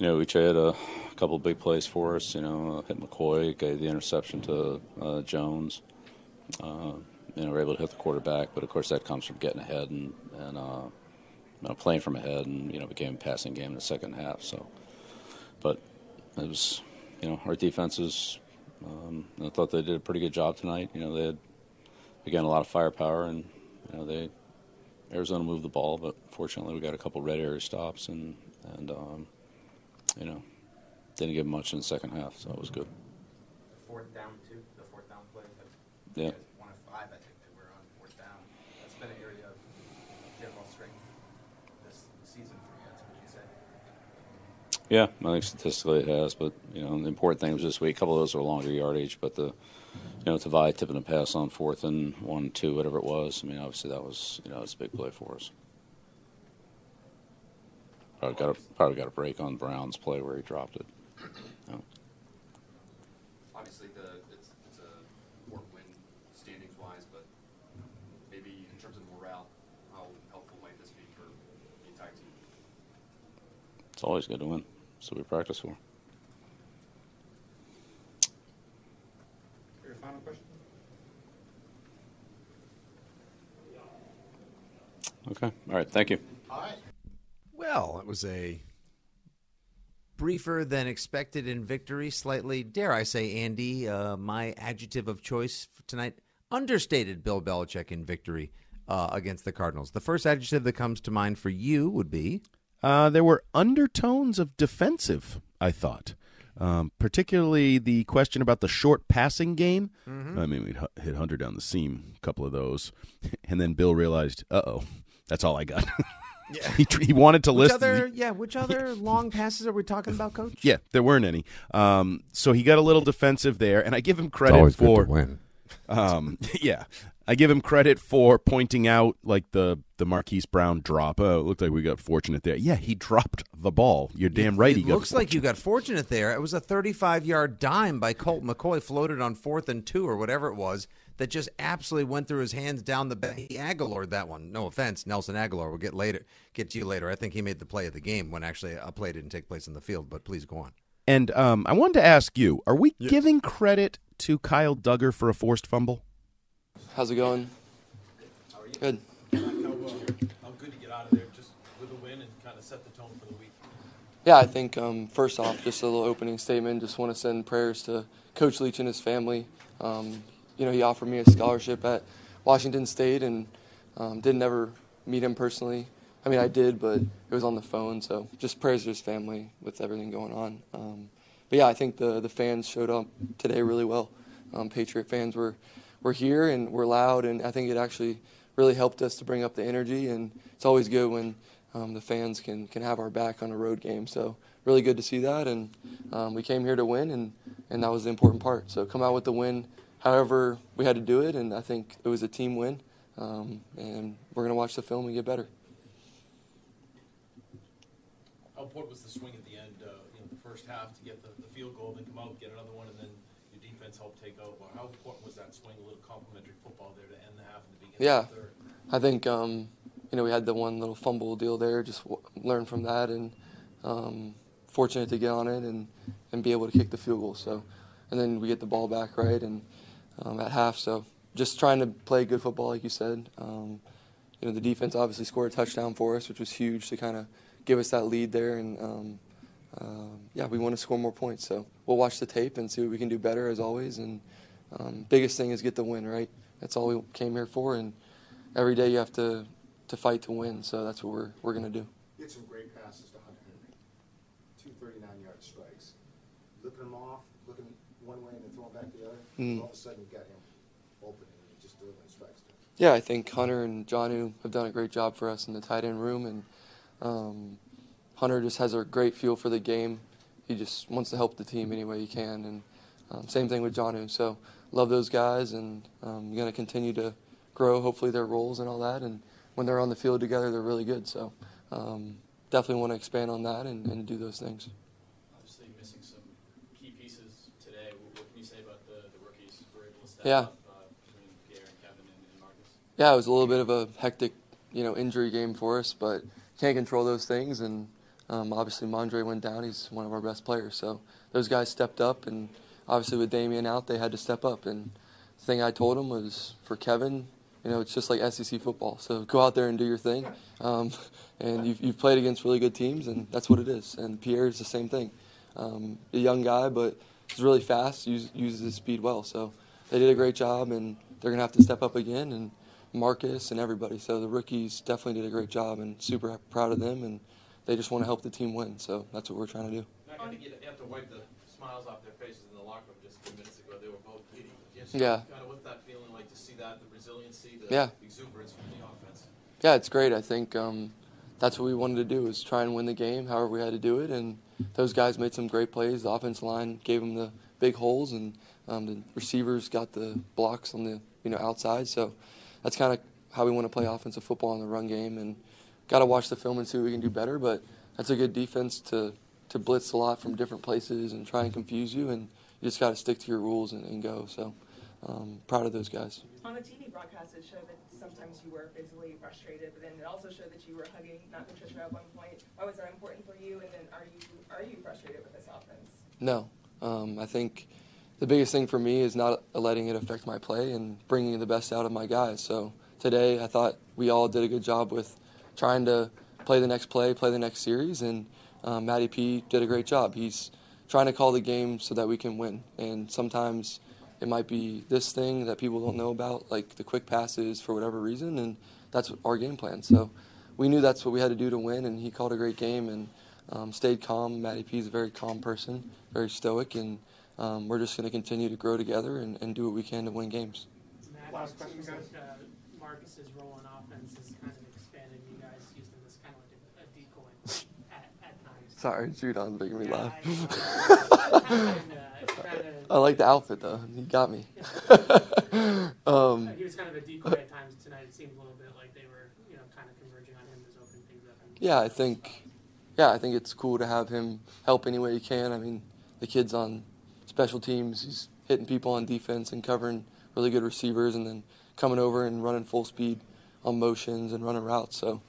you know, Uche had a couple big plays for us. You know, uh, hit McCoy, gave the interception to uh, Jones. Uh, you know, we're able to hit the quarterback, but of course that comes from getting ahead and and uh, you know, playing from ahead, and you know, became a passing game in the second half. So, but it was, you know, our defenses. Um, I thought they did a pretty good job tonight. You know, they had again a lot of firepower, and you know they Arizona moved the ball, but fortunately we got a couple red area stops and and um, you know didn't give much in the second half, so it was good. The Fourth down too. The fourth down play. Yeah. One of five, I think, that were on fourth down. That's been an area of general strength this season for you. That's what you say. Yeah, I think statistically it has, but you know the important thing was this week. A couple of those were longer yardage, but the you know Tavai tipping a pass on fourth and one, two, whatever it was. I mean, obviously that was you know it's a big play for us. Probably got a probably got a break on Brown's play where he dropped it. You know. Obviously, the it's, it's a fourth win standings wise, but maybe in terms of morale, how helpful might this be for the entire team? It's always good to win. So we practice for. Your final question? Okay. All right. Thank you. All right. Well, it was a briefer than expected in victory. Slightly, dare I say, Andy, uh, my adjective of choice for tonight, understated Bill Belichick in victory uh, against the Cardinals. The first adjective that comes to mind for you would be Uh, there were undertones of defensive, I thought. Um, particularly the question about the short passing game. Mhm. I mean, we hit Hunter down the seam, a couple of those. And then Bill realized, uh oh, that's all I got. Yeah. he, he wanted to which list. other, yeah, which other long passes are we talking about, Coach? Yeah, there weren't any. Um, so he got a little defensive there, and I give him credit always good to for win. Um, yeah, I give him credit for pointing out like the the Marquise Brown drop. Oh, it looked like we got fortunate there. Yeah, he dropped the ball. You're damn right. It he got looks like you got fortunate there. It was a 35 yard dime by Colt McCoy, floated on fourth and two or whatever it was, that just absolutely went through his hands down the back. He Agholor that one. No offense, Nelson Agholor. We'll get later. Get to you later. I think he made the play of the game when actually a play didn't take place in the field. But please go on. And um, I wanted to ask you: Are we giving credit to Kyle Dugger for a forced fumble? How's it going? Good. How, uh, how good to get out of there just with a win and kind of set the tone for the week? Yeah, I think um, first off, just a little opening statement. Just want to send prayers to Coach Leach and his family. Um, you know, he offered me a scholarship at Washington State, and um, didn't ever meet him personally. I mean, I did, but it was on the phone. So just prayers to his family with everything going on. Um, but yeah, I think the the fans showed up today really well. Um, Patriot fans were were here and were loud, and I think it actually really helped us to bring up the energy. And it's always good when um, the fans can can have our back on a road game. So really good to see that, and um, we came here to win, and and that was the important part. So come out with the win, however we had to do it, and I think it was a team win. Um, and we're gonna watch the film and get better. How important was the swing at the end, uh, you know, the first half to get the, the field goal, then come out, get another one, and then your defense helped take over? How important was that swing, a little complimentary football there to end the half and the beginning Yeah, of the third? I think um, you know we had the one little fumble deal there. Just w- learn from that, and um, fortunate to get on it and, and be able to kick the field goal. So, and then we get the ball back right and um, at half. So just trying to play good football, like you said. Um, you know the defense obviously scored a touchdown for us, which was huge to kind of give us that lead there. And um, um, yeah, we want to score more points. So we'll watch the tape and see what we can do better as always. And um, biggest thing is get the win, right? That's all we came here for. And every day you have to to fight to win. So that's what we're we're gonna do. He had some great passes to Hunter Henry. Two 39-yard strikes. Looking him off, looking one way and then throwing back Mm. All of a sudden, you got him open and he just strikes. him. Yeah, I think Hunter and Jonnu have done a great job for us in the tight end room, and um, Hunter just has a great feel for the game. He just wants to help the team any way he can, and um, same thing with Jonnu. So love those guys, and um, going to continue to grow hopefully their roles and all that. And when they're on the field together, they're really good. So um, definitely want to expand on that and, and do those things. Obviously missing some key pieces today. What, what can you say about the, the rookies who were able to step Yeah. up uh, between Pierre and Kevin and, and Marcus? Yeah, it was a little bit of a hectic, you know, injury game for us, but can't control those things. And um, obviously, Mondre went down. He's one of our best players. So those guys stepped up, and obviously with Damien out, they had to step up. And the thing I told them was for Kevin, you know, it's just like SEC football. So go out there and do your thing. Um, and you've, you've played against really good teams, and that's what it is. And Pierre is the same thing. Um, a young guy, but he's really fast, use, uses his speed well. So they did a great job, and they're going to have to step up again. And Marcus and everybody. So the rookies definitely did a great job, and super proud of them. And they just want to help the team win. So that's what we're trying to do. Not gonna you have to wipe the smiles off their faces in the locker room just a few minutes ago. They were both bleeding. Just Yeah. Kind of what's that feeling like to see that, the resiliency, the Yeah. exuberance from the offense? Yeah, it's great. I think um, that's what we wanted to do is try and win the game, however we had to do it. And those guys made some great plays. The offensive line gave them the big holes, and um, the receivers got the blocks on the you know outside. So that's kind of how we want to play offensive football in the run game. And got to watch the film and see what we can do better. But that's a good defense to to blitz a lot from different places and try and confuse you. And you just got to stick to your rules and, and go. So um, proud of those guys. On the TV broadcast, it showed that sometimes you were physically frustrated, but then it also showed that you were hugging Matt Patricia at one point. Why was that important for you? And then are you are you frustrated with this offense? No. Um, I think the biggest thing for me is not letting it affect my play and bringing the best out of my guys. So today, I thought we all did a good job with trying to play the next play, play the next series, and um, Matty P did a great job. He's trying to call the game so that we can win. And sometimes it might be this thing that people don't know about, like the quick passes for whatever reason, and that's our game plan. So we knew that's what we had to do to win, and he called a great game and um, stayed calm. Matty P is a very calm person, very stoic, and um, we're just going to continue to grow together and, and do what we can to win games. Last question, guys. uh, Marcus's role on offense has kind of expanded. You guys use him as kind of like a, a decoy at, at times. Sorry, Judon's making me Yeah, laugh. I know. Trying to- I like the outfit though. You got me. um, he was kind of a decoy at times tonight. It seemed a little bit like they were, you know, kind of converging on him as opening things up. And yeah, I think, yeah, I think it's cool to have him help any way he can. I mean, the kid's on special teams. He's hitting people on defense and covering really good receivers, and then coming over and running full speed on motions and running routes. So,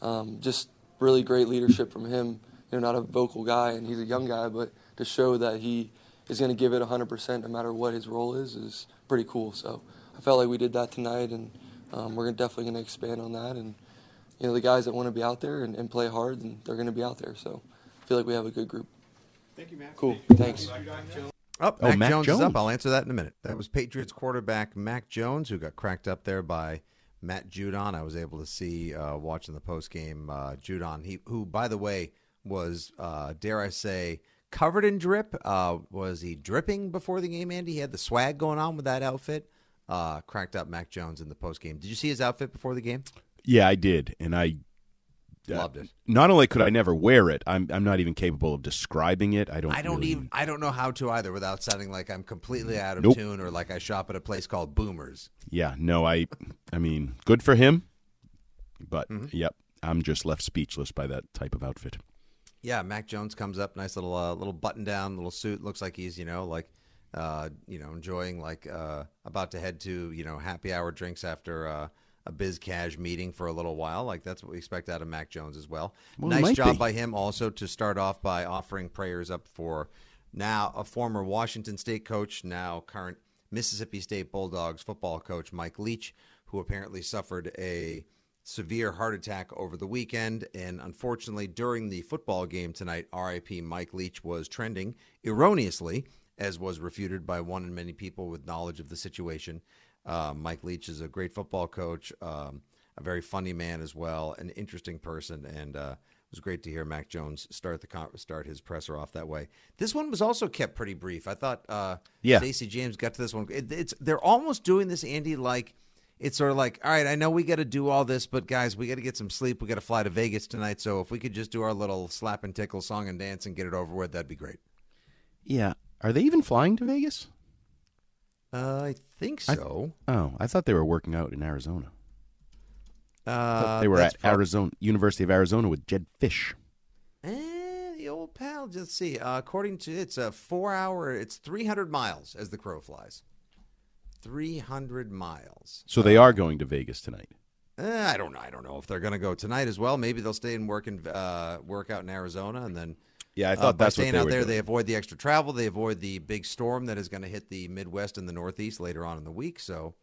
um, just really great leadership from him. You know, not a vocal guy, and he's a young guy, but to show that he is going to give it 100% no matter what his role is is pretty cool. So I felt like we did that tonight, and um, we're definitely going to expand on that. And you know, the guys that want to be out there and, and play hard, and they're going to be out there. So I feel like we have a good group. Thank you, Matt. Cool. Thanks. Up, Oh, Mac Mac Jones, is up. I'll answer that in a minute. That was Patriots quarterback Mac Jones, who got cracked up there by Matt Judon. I was able to see uh, watching the post game. Uh, Judon, he who by the way was uh, dare I say covered in drip. Uh, was he dripping before the game? Andy, he had the swag going on with that outfit. Uh, cracked up Mac Jones in the post game. Did you see his outfit before the game? Yeah, I did, and I Loved it. Not only could I never wear it, I'm I'm not even capable of describing it. I don't. I don't really- even. I don't know how to either without sounding like I'm completely out of Nope. tune or like I shop at a place called Boomers. Yeah, no, I. I mean, good for him, but Mhm. yep, I'm just left speechless by that type of outfit. Yeah, Mac Jones comes up, nice little uh, little button down, little suit. Looks like he's you know like uh, you know enjoying like uh, about to head to you know happy hour drinks after uh, a biz cash meeting for a little while. Like that's what we expect out of Mac Jones as well. Well, nice job be. by him also to start off by offering prayers up for now a former Washington State coach, now current Mississippi State Bulldogs football coach Mike Leach, who apparently suffered a severe heart attack over the weekend. And unfortunately, during the football game tonight, RIP Mike Leach was trending erroneously, as was refuted by one and many people with knowledge of the situation. Uh, Mike Leach is a great football coach, um, a very funny man as well, an interesting person, and uh, it was great to hear Mac Jones start the con- start his presser off that way. This one was also kept pretty brief. I thought uh, Yeah. Stacey James got to this one. It, it's they're almost doing this, Andy, like it's sort of like, all right, I know we got to do all this, but guys, we got to get some sleep. We got to fly to Vegas tonight, so if we could just do our little slap and tickle song and dance and get it over with, that'd be great. Yeah, are they even flying to Vegas? Uh, I think I- so. oh, I thought they were working out in Arizona. Uh, they were at prob- Arizona University of Arizona with Jedd Fisch. Eh, the old pal. Let's see. Uh, according to it's a four hour. It's three hundred miles as the crow flies. Three hundred miles. So they are going to Vegas tonight. Eh, I don't know. I don't know if they're going to go tonight as well. Maybe they'll stay and work in uh, work out in Arizona, and then Yeah, I uh, thought by that's what staying they out there. doing. They avoid the extra travel. They avoid the big storm that is going to hit the Midwest and the Northeast later on in the week. So,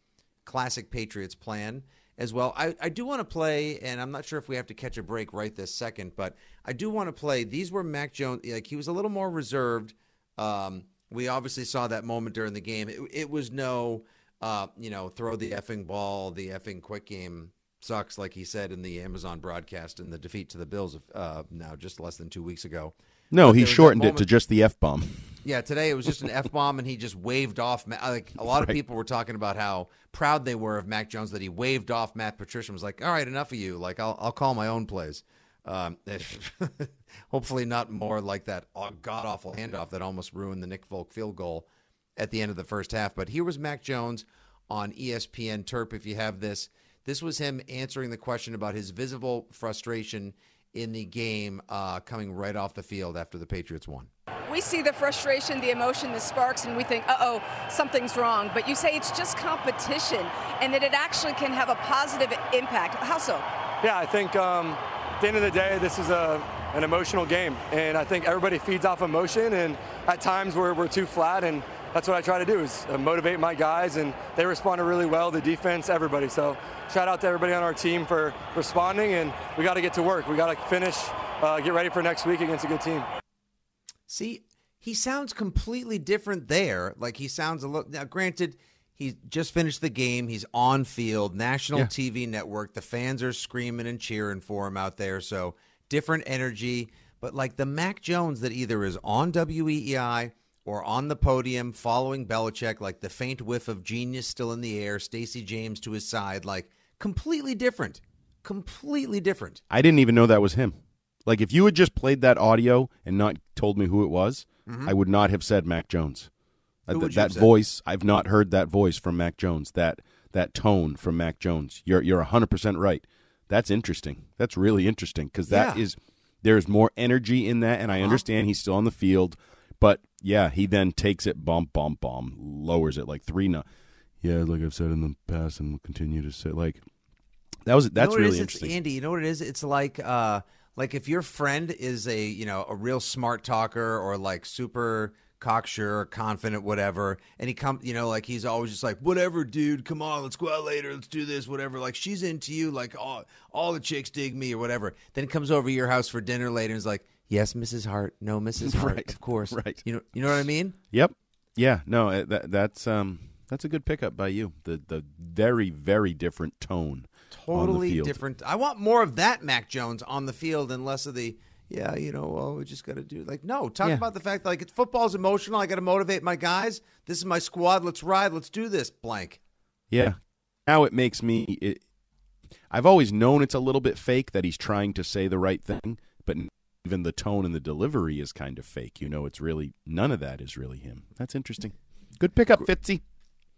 classic Patriots plan as well. I, I do want to play, and I'm not sure if we have to catch a break right this second, but I do want to play. These were Mac Jones. Like he was a little more reserved. Um, we obviously saw that moment during the game. It, it was no, uh, you know, throw the effing ball, the effing quick game sucks, like he said in the Amazon broadcast in the defeat to the Bills of, uh, now just less than two weeks ago. No, he there was that shortened it to just the f bomb. yeah, today it was just an f bomb, and he just waved off. Like a lot of Right. people were talking about how proud they were of Mac Jones that he waved off Matt Patricia. and Was like, all right, enough of you. Like I'll I'll call my own plays. Um, hopefully not more like that god awful handoff that almost ruined the Nick Folk field goal at the end of the first half. But here was Mac Jones on ESPN Terp. If you have this, this was him answering the question about his visible frustration in the game uh, coming right off the field after the Patriots won. We see the frustration, the emotion, the sparks, and we think, uh oh, something's wrong. But you say it's just competition and that it actually can have a positive impact. How so? Yeah, I think um, at the end of the day, this is a, an emotional game. And I think everybody feeds off emotion. And at times we're, we're too flat. And that's what I try to do is uh, motivate my guys. And they responded really well, the defense, everybody. So shout out to everybody on our team for responding. And we got to get to work. We got to finish, uh, get ready for next week against a good team. See, he sounds completely different there. Like he sounds a little. Now, granted, he just finished the game. He's on field, national Yeah. TV network. The fans are screaming and cheering for him out there. So different energy. But like the Mac Jones that either is on WEEI or on the podium following Belichick, like the faint whiff of genius still in the air, Stacey James to his side, like completely different. Completely different. I didn't even know that was him. Like if you had just played that audio and not told me who it was, Mhm. I would not have said Mac Jones. Who th- would you have that voice, I've not heard that voice from Mac Jones. That that tone from Mac Jones. You're you're 100% right. That's interesting. That's really interesting because that Yeah. is there's more energy in that and I Uh-huh. understand he's still on the field, but yeah, he then takes it bump bump bump, lowers it like 3 no. Yeah, like I've said in the past and will continue to say like that was You know that's what it really is? It's- interesting. Andy, you know what it is? It's like uh like if your friend is a, you know, a real smart talker or like super cocksure, confident, whatever, and he come, you know, like he's always just like, whatever, dude, come on, let's go out later, let's do this, whatever. Like she's into you, like all all the chicks dig me or whatever. Then he comes over to your house for dinner later and is like, yes, Mrs. Hart, no, Mrs. Hart, Right, of course, right. You know, you know what I mean? Yep. Yeah. No. uh, That that's um that's a good pickup by you. The the very very different tone. on the totally different. I want more of that Mac Jones on the field and less of the yeah, you know, well, we just got to do like no. Talk Yeah. about the fact like it's football's emotional. I got to motivate my guys. This is my squad. Let's ride. Let's do this. Blank. Yeah. Now it makes me. It, I've always known it's a little bit fake that he's trying to say the right thing, but even the tone and the delivery is kind of fake. You know, it's really none of that is really him. That's interesting. Good pickup, Fitzy.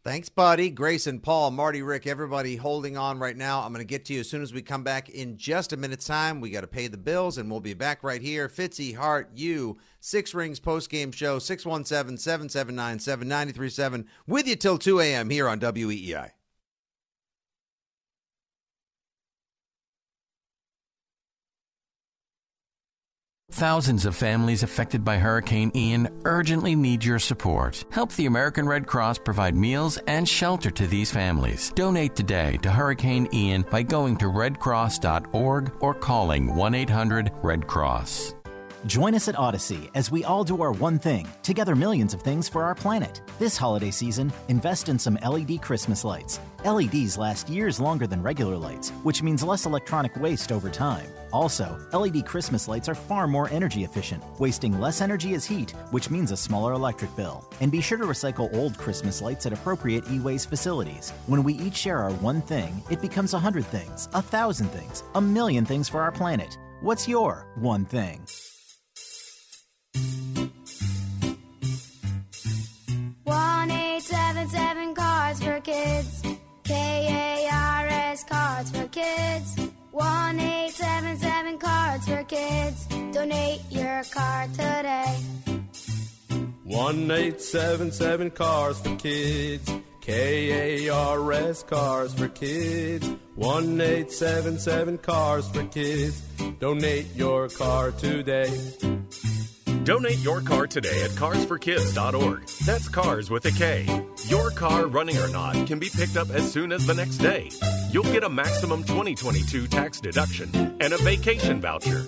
Thanks, buddy. Grayson, Paul, Marty, Rick, everybody holding on right now. I'm going to get to you as soon as we come back in just a minute's time. We got to pay the bills, and we'll be back right here. Fitzy, Hart, you, Six Rings post game show, 617 779 7937, with you till 2 a.m. here on WEEI. Thousands of families affected by Hurricane Ian urgently need your support. Help the American Red Cross provide meals and shelter to these families. Donate today to Hurricane Ian by going to redcross.org or calling 1 800 Red Cross. Join us at Audacy as we all do our one thing, together millions of things for our planet. This holiday season, invest in some LED Christmas lights. LEDs last years longer than regular lights, which means less electronic waste over time. Also, LED Christmas lights are far more energy efficient, wasting less energy as heat, which means a smaller electric bill. And be sure to recycle old Christmas lights at appropriate e waste facilities. When we each share our one thing, it becomes a hundred things, a thousand things, a million things for our planet. What's your one thing? One eight seven seven cards for kids. K A R S cards for kids. One eight kids. Donate your car today. One eight seven seven cars for kids. K A R S cars for kids. One eight seven seven cars for kids. Donate your car today. Donate your car today at carsforkids.org. That's cars with a K. Your car, running or not, can be picked up as soon as the next day. You'll get a maximum 2022 tax deduction and a vacation voucher.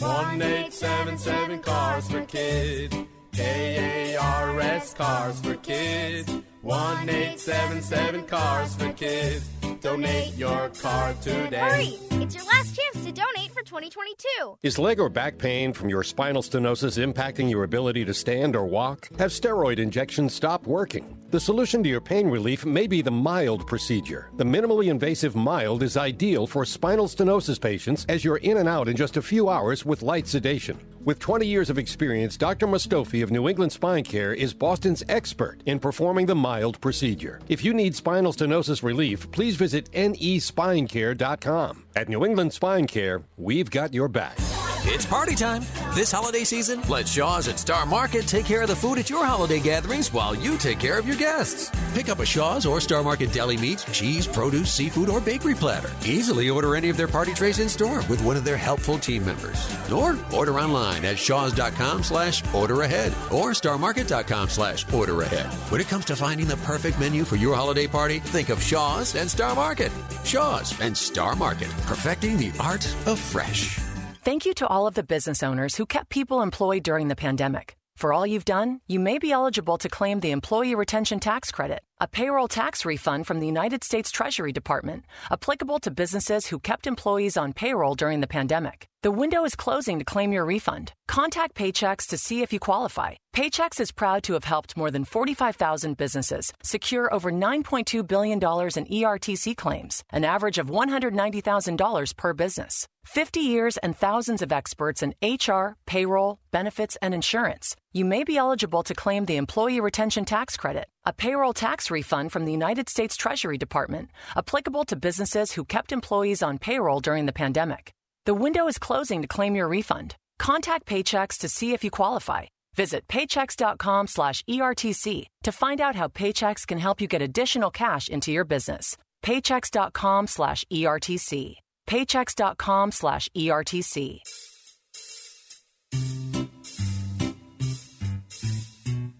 One eight seven seven cars for kids. K A R S cars for kids. One eight seven seven cars for kids. Donate your car today. Hurry! It's your last chance to donate for 2022. Is leg or back pain from your spinal stenosis impacting your ability to stand or walk? Have steroid injections stopped working? The solution to your pain relief may be the MILD procedure. The minimally invasive MILD is ideal for spinal stenosis patients as you're in and out in just a few hours with light sedation. With 20 years of experience, Dr. Mustofi of New England Spine Care is Boston's expert in performing the MILD procedure. If you need spinal stenosis relief, please visit nespinecare.com. At New England Spine Care, we've got your back. It's party time. This holiday season, let Shaw's at Star Market take care of the food at your holiday gatherings while you take care of your guests. Pick up a Shaw's or Star Market deli meats, cheese, produce, seafood, or bakery platter. Easily order any of their party trays in store with one of their helpful team members. Or order online at shaws.com slash order ahead or starmarket.com slash order ahead. When it comes to finding the perfect menu for your holiday party, think of Shaw's and Star Market. Shaw's and Star Market, perfecting the art of fresh. Thank you to all of the business owners who kept people employed during the pandemic. For all you've done, you may be eligible to claim the Employee Retention Tax Credit, a payroll tax refund from the United States Treasury Department, applicable to businesses who kept employees on payroll during the pandemic. The window is closing to claim your refund. Contact Paychex to see if you qualify. Paychex is proud to have helped more than 45,000 businesses secure over $9.2 billion in ERTC claims, an average of $190,000 per business. 50 years and thousands of experts in HR, payroll, benefits, and insurance. You may be eligible to claim the Employee Retention Tax Credit, a payroll tax refund from the United States Treasury Department, applicable to businesses who kept employees on payroll during the pandemic. The window is closing to claim your refund. Contact Paychex to see if you qualify. Visit paychex.com slash ERTC to find out how Paychex can help you get additional cash into your business. Paychex.com slash ERTC. Paychex.com slash ERTC.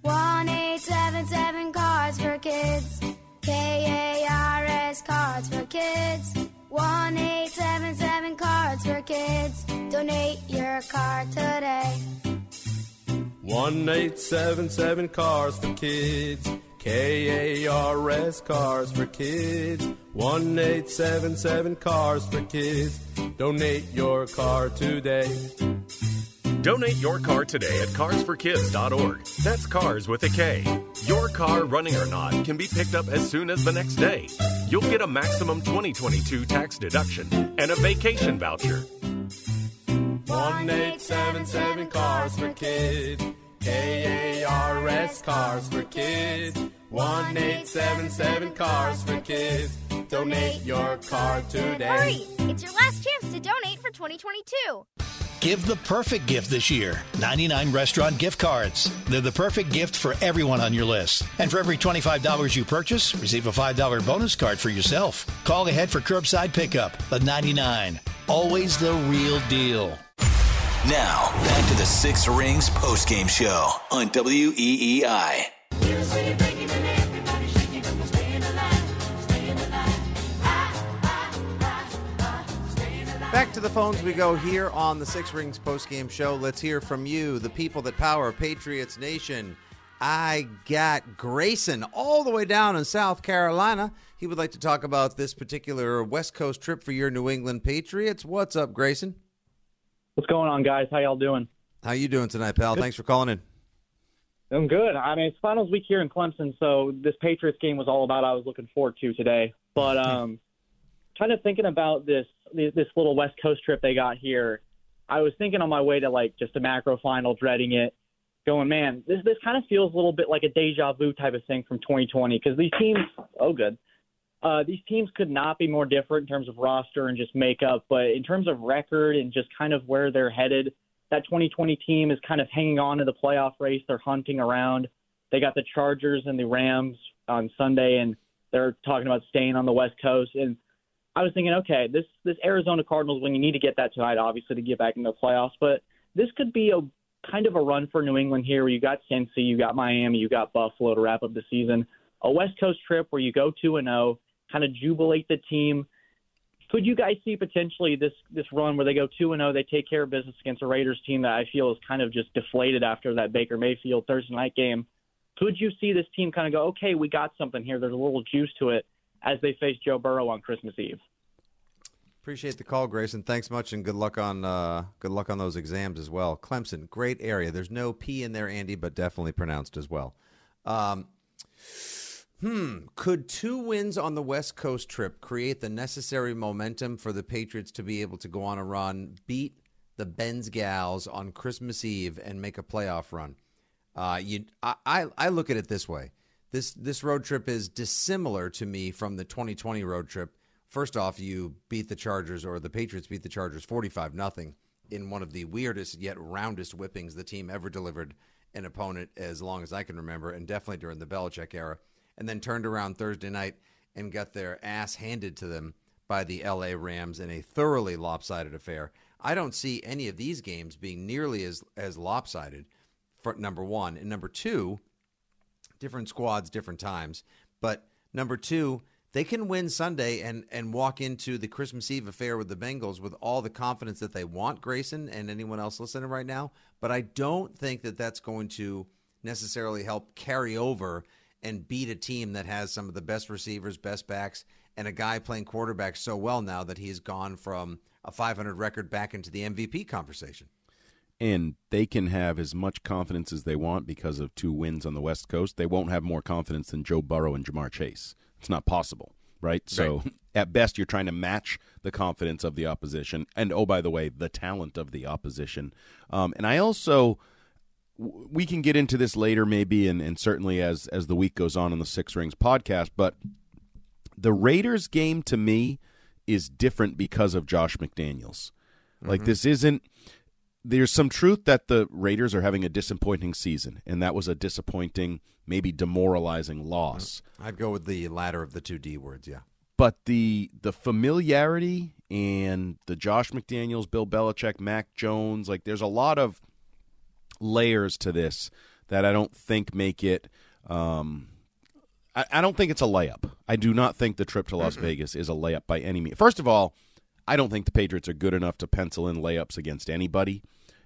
One eight seven seven Cards for Kids. K A R S Cards for Kids. One eight seven seven Cards for Kids. Donate your card today. One eight seven seven cars for kids. K A R S cars for kids. One eight seven seven cars for kids. Donate your car today. Donate your car today at carsforkids.org. That's cars with a K. Your car, running or not, can be picked up as soon as the next day. You'll get a maximum 2022 tax deduction and a vacation voucher. One eight seven seven cars for kids. K A R S cars for kids. One eight seven seven cars for kids. Donate your car today. Hurry! It's your last chance to donate for 2022. Give the perfect gift this year 99 restaurant gift cards. They're the perfect gift for everyone on your list. And for every $25 you purchase, receive a $5 bonus card for yourself. Call ahead for curbside pickup. The 99. Always the real deal. Now, back to the Six Rings postgame show on WEEI. Back to the phones we go here on the Six Rings postgame show. Let's hear from you, the people that power Patriots Nation. I got Grayson all the way down in South Carolina. He would like to talk about this particular West Coast trip for your New England Patriots. What's up, Grayson? What's going on, guys? How y'all doing? How you doing tonight, pal? Thanks for calling in. I'm good. I mean, it's finals week here in Clemson, so this Patriots game was all about I was looking forward to today. But um, kind of thinking about this this little West Coast trip they got here, I was thinking on my way to like just a macro final, dreading it, going, man, this this kind of feels a little bit like a deja vu type of thing from 2020 because these teams, oh good, uh, these teams could not be more different in terms of roster and just makeup, but in terms of record and just kind of where they're headed, that 2020 team is kind of hanging on to the playoff race. They're hunting around. They got the Chargers and the Rams on Sunday, and they're talking about staying on the West Coast. And I was thinking, okay, this this Arizona Cardinals when you need to get that tonight, obviously, to get back into the playoffs, but this could be a kind of a run for New England here, where you got Cincy, you got Miami, you got Buffalo to wrap up the season. A West Coast trip where you go two and zero, kind of jubilate the team. Could you guys see potentially this this run where they go two and zero, they take care of business against a Raiders team that I feel is kind of just deflated after that Baker Mayfield Thursday night game? Could you see this team kind of go, okay, we got something here. There's a little juice to it as they face Joe Burrow on Christmas Eve. Appreciate the call, Grayson. Thanks much, and good luck on uh, good luck on those exams as well. Clemson, great area. There's no P in there, Andy, but definitely pronounced as well. Um, hmm, could two wins on the West Coast trip create the necessary momentum for the Patriots to be able to go on a run, beat the Ben's Gals on Christmas Eve, and make a playoff run? Uh, you, I, I, I look at it this way. This this road trip is dissimilar to me from the 2020 road trip. First off, you beat the Chargers, or the Patriots beat the Chargers 45 nothing in one of the weirdest yet roundest whippings the team ever delivered an opponent as long as I can remember, and definitely during the Belichick era. And then turned around Thursday night and got their ass handed to them by the LA Rams in a thoroughly lopsided affair. I don't see any of these games being nearly as as lopsided. For number one, and number two, different squads, different times. But number two, they can win Sunday and and walk into the Christmas Eve affair with the Bengals with all the confidence that they want, Grayson and anyone else listening right now. But I don't think that that's going to necessarily help carry over and beat a team that has some of the best receivers, best backs, and a guy playing quarterback so well now that he's gone from a 500 record back into the MVP conversation. And they can have as much confidence as they want because of two wins on the West Coast. They won't have more confidence than Joe Burrow and Ja'Marr Chase. It's not possible, right? So Right. at best, you're trying to match the confidence of the opposition, and oh, by the way, the talent of the opposition. Um, and I also we can get into this later maybe and, and certainly as as the week goes on in the six rings podcast but the raiders game to me is different because of josh mcdaniels like Mhm. this isn't there's some truth that the raiders are having a disappointing season and that was a disappointing maybe demoralizing loss I'd go with the latter of the two D words, yeah. but the the familiarity and the Josh McDaniels, Bill Belichick, Mac Jones, like there's a lot of layers to this that I don't think make it. Um, I, I don't think it's a layup. I do not think the trip to Las Vegas is a layup by any means. First of all, I don't think the Patriots are good enough to pencil in layups against anybody.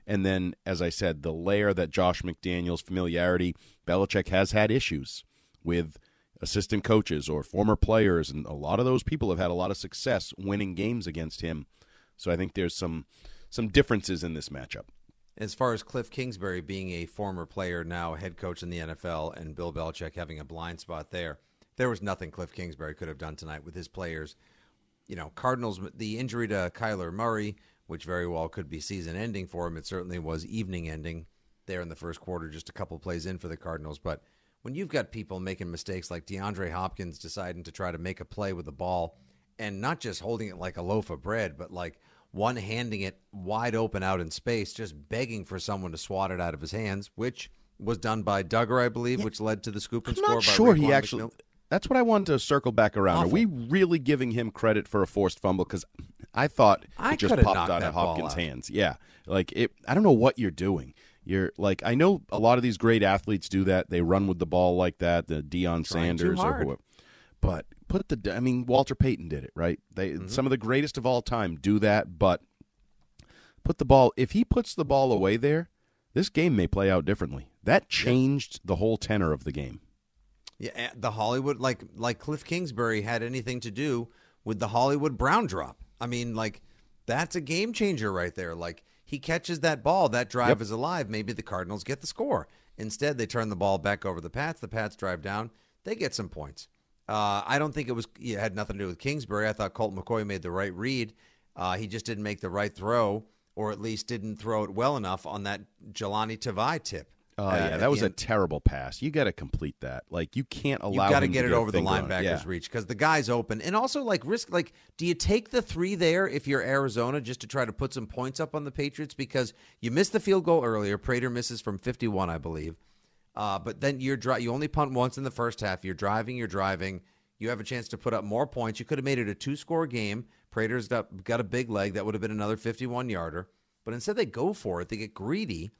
And then, as I said, the layer that Josh McDaniels' familiarity, Belichick has had issues with assistant coaches or former players, and a lot of those people have had a lot of success winning games against him. So I think there's some some differences in this matchup. As far as Cliff Kingsbury being a former player, now head coach in the NFL, and Bill Belichick having a blind spot there, there was nothing Cliff Kingsbury could have done tonight with his players. You know, Cardinals, the injury to Kyler Murray, which very well could be season ending for him, it certainly was evening ending there in the first quarter, just a couple plays in for the Cardinals. But when you've got people making mistakes like DeAndre Hopkins deciding to try to make a play with the ball and not just holding it like a loaf of bread, but like one handing it wide open out in space, just begging for someone to swat it out of his hands, which was done by Dugger, I believe, which led to the scoop and I'm score not sure he actually. McMillan. That's what I wanted to circle back around. Awful. Are we really giving him credit for a forced fumble? Because I thought I it just popped out of Hopkins' out. hands. Yeah, like it. I don't know what you're doing. You're like I know a lot of these great athletes do that. They run with the ball like that. The Deion Sanders or whoever. But put the. I mean, Walter Payton did it right. They Mm-hmm. some of the greatest of all time do that. But put the ball. If he puts the ball away there, this game may play out differently. That changed the whole tenor of the game. Yeah, eh, the Hollywood like like Cliff Kingsbury had anything to do with the Hollywood Brown drop. I mean, like that's a game changer right there. Like he catches that ball, that drive Yep. is alive. Maybe the Cardinals get the score. Instead, they turn the ball back over the Pats. The Pats drive down. They get some points. Uh, I don't think it was it had nothing to do with Kingsbury. I thought Colt McCoy made the right read. Uh, he just didn't make the right throw, or at least didn't throw it well enough on that Jahlani Tavai tip. Oh Uh, yeah, that was the a terrible pass. You got to complete that. Like you can't allow. you got to get it over the finger on it. linebacker's Yeah. reach because the guy's open, and also like risk. Like, do you take the three there if you're Arizona just to try to put some points up on the Patriots because you missed the field goal earlier? Prater misses from 51, I believe. Uh, but then you're dri- you only punt once in the first half. You're driving. You're driving. You have a chance to put up more points. You could have made it a two score game. Prater's got, got a big leg that would have been another 51 yarder. But instead, they go for it. They get greedy.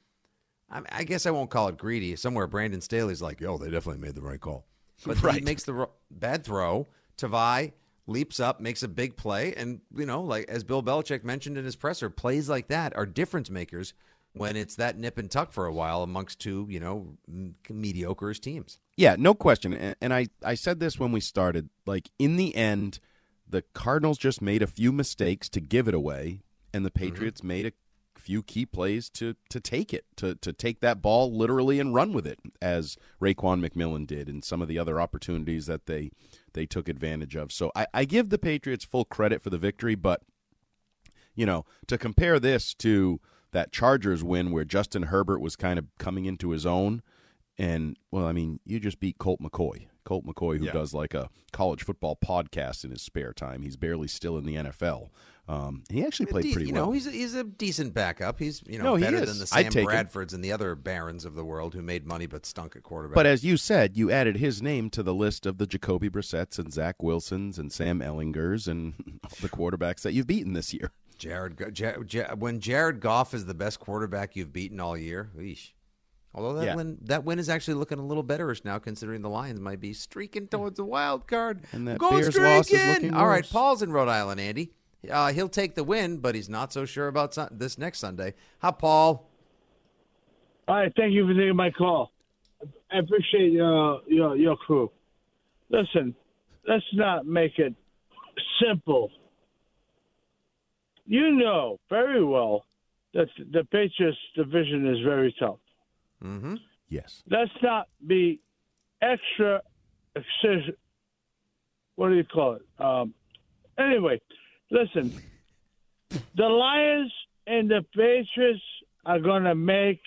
I, I guess I won't call it greedy. Somewhere Brandon Staley's like, "Yo, they definitely made the right call." But he makes the ro- bad throw. Tavai leaps up, makes a big play, and you know, like as Bill Belichick mentioned in his presser, plays like that are difference makers when it's that nip and tuck for a while amongst two, you know, m- mediocre teams. Yeah, no question. And, and I I said this when we started. Like in the end, the Cardinals just made a few mistakes to give it away, and the Mm-hmm. Patriots made a few key plays to to take it to to take that ball literally and run with it, as Raekwon McMillan did, and some of the other opportunities that they they took advantage of. So I, I give the Patriots full credit for the victory, but you know, to compare this to that Chargers win where Justin Herbert was kind of coming into his own, and well, I mean, you just beat Colt McCoy. Colt McCoy, who Yeah. does like a college football podcast in his spare time. He's barely still in the NFL. Um, he actually played De- pretty you well. know, he's a, he's a decent backup. He's you know No, better than the Sam take him. Bradfords and the other barons of the world who made money but stunk at quarterback. But as you said, you added his name to the list of the Jacoby Brissett's and Zach Wilson's and Sam Ehlingers and the quarterbacks that you've beaten this year. Jared, Go- Ja- Ja- when Jared Goff is the best quarterback you've beaten all year, eesh. Although that Yeah. win that win is actually looking a little betterish now, considering the Lions might be streaking towards a wild card. And that Go Bears loss is streaking! looking All right, worse. Paul's in Rhode Island, Andy. Uh, he'll take the win, but he's not so sure about sun- this next Sunday. How, Paul? All right, thank you for taking my call. I appreciate your your your crew. Listen, let's not make it simple. You know very well that the Patriots division is very tough. Mm-hmm. Yes. Let's not be extra excis- What do you call it? Um, anyway, listen. The Lions and the Patriots are going to make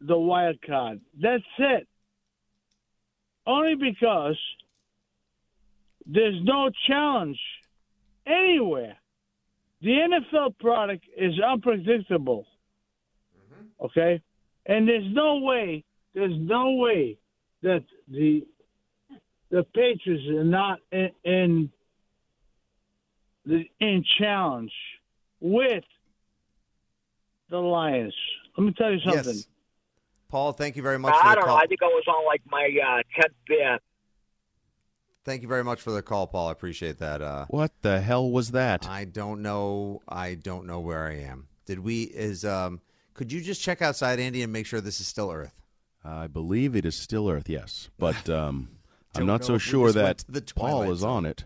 the wild card. That's it. Only because there's no challenge anywhere. The NFL product is unpredictable. Okay? And there's no way, there's no way that the the Patriots are not in, in the in challenge with the Lions. Let me tell you something. Yes. Paul, thank you very much I the don't call. know. I think I was on like my uh, tenth beer. Thank you very much for the call, Paul. I appreciate that. Uh, What the hell was that? I don't know. I don't know where I am. Did we? Is um? Could you just check outside, Andy, and make sure this is still Earth? I believe it is still Earth, yes. But um, I'm know so sure that the Paul is on it.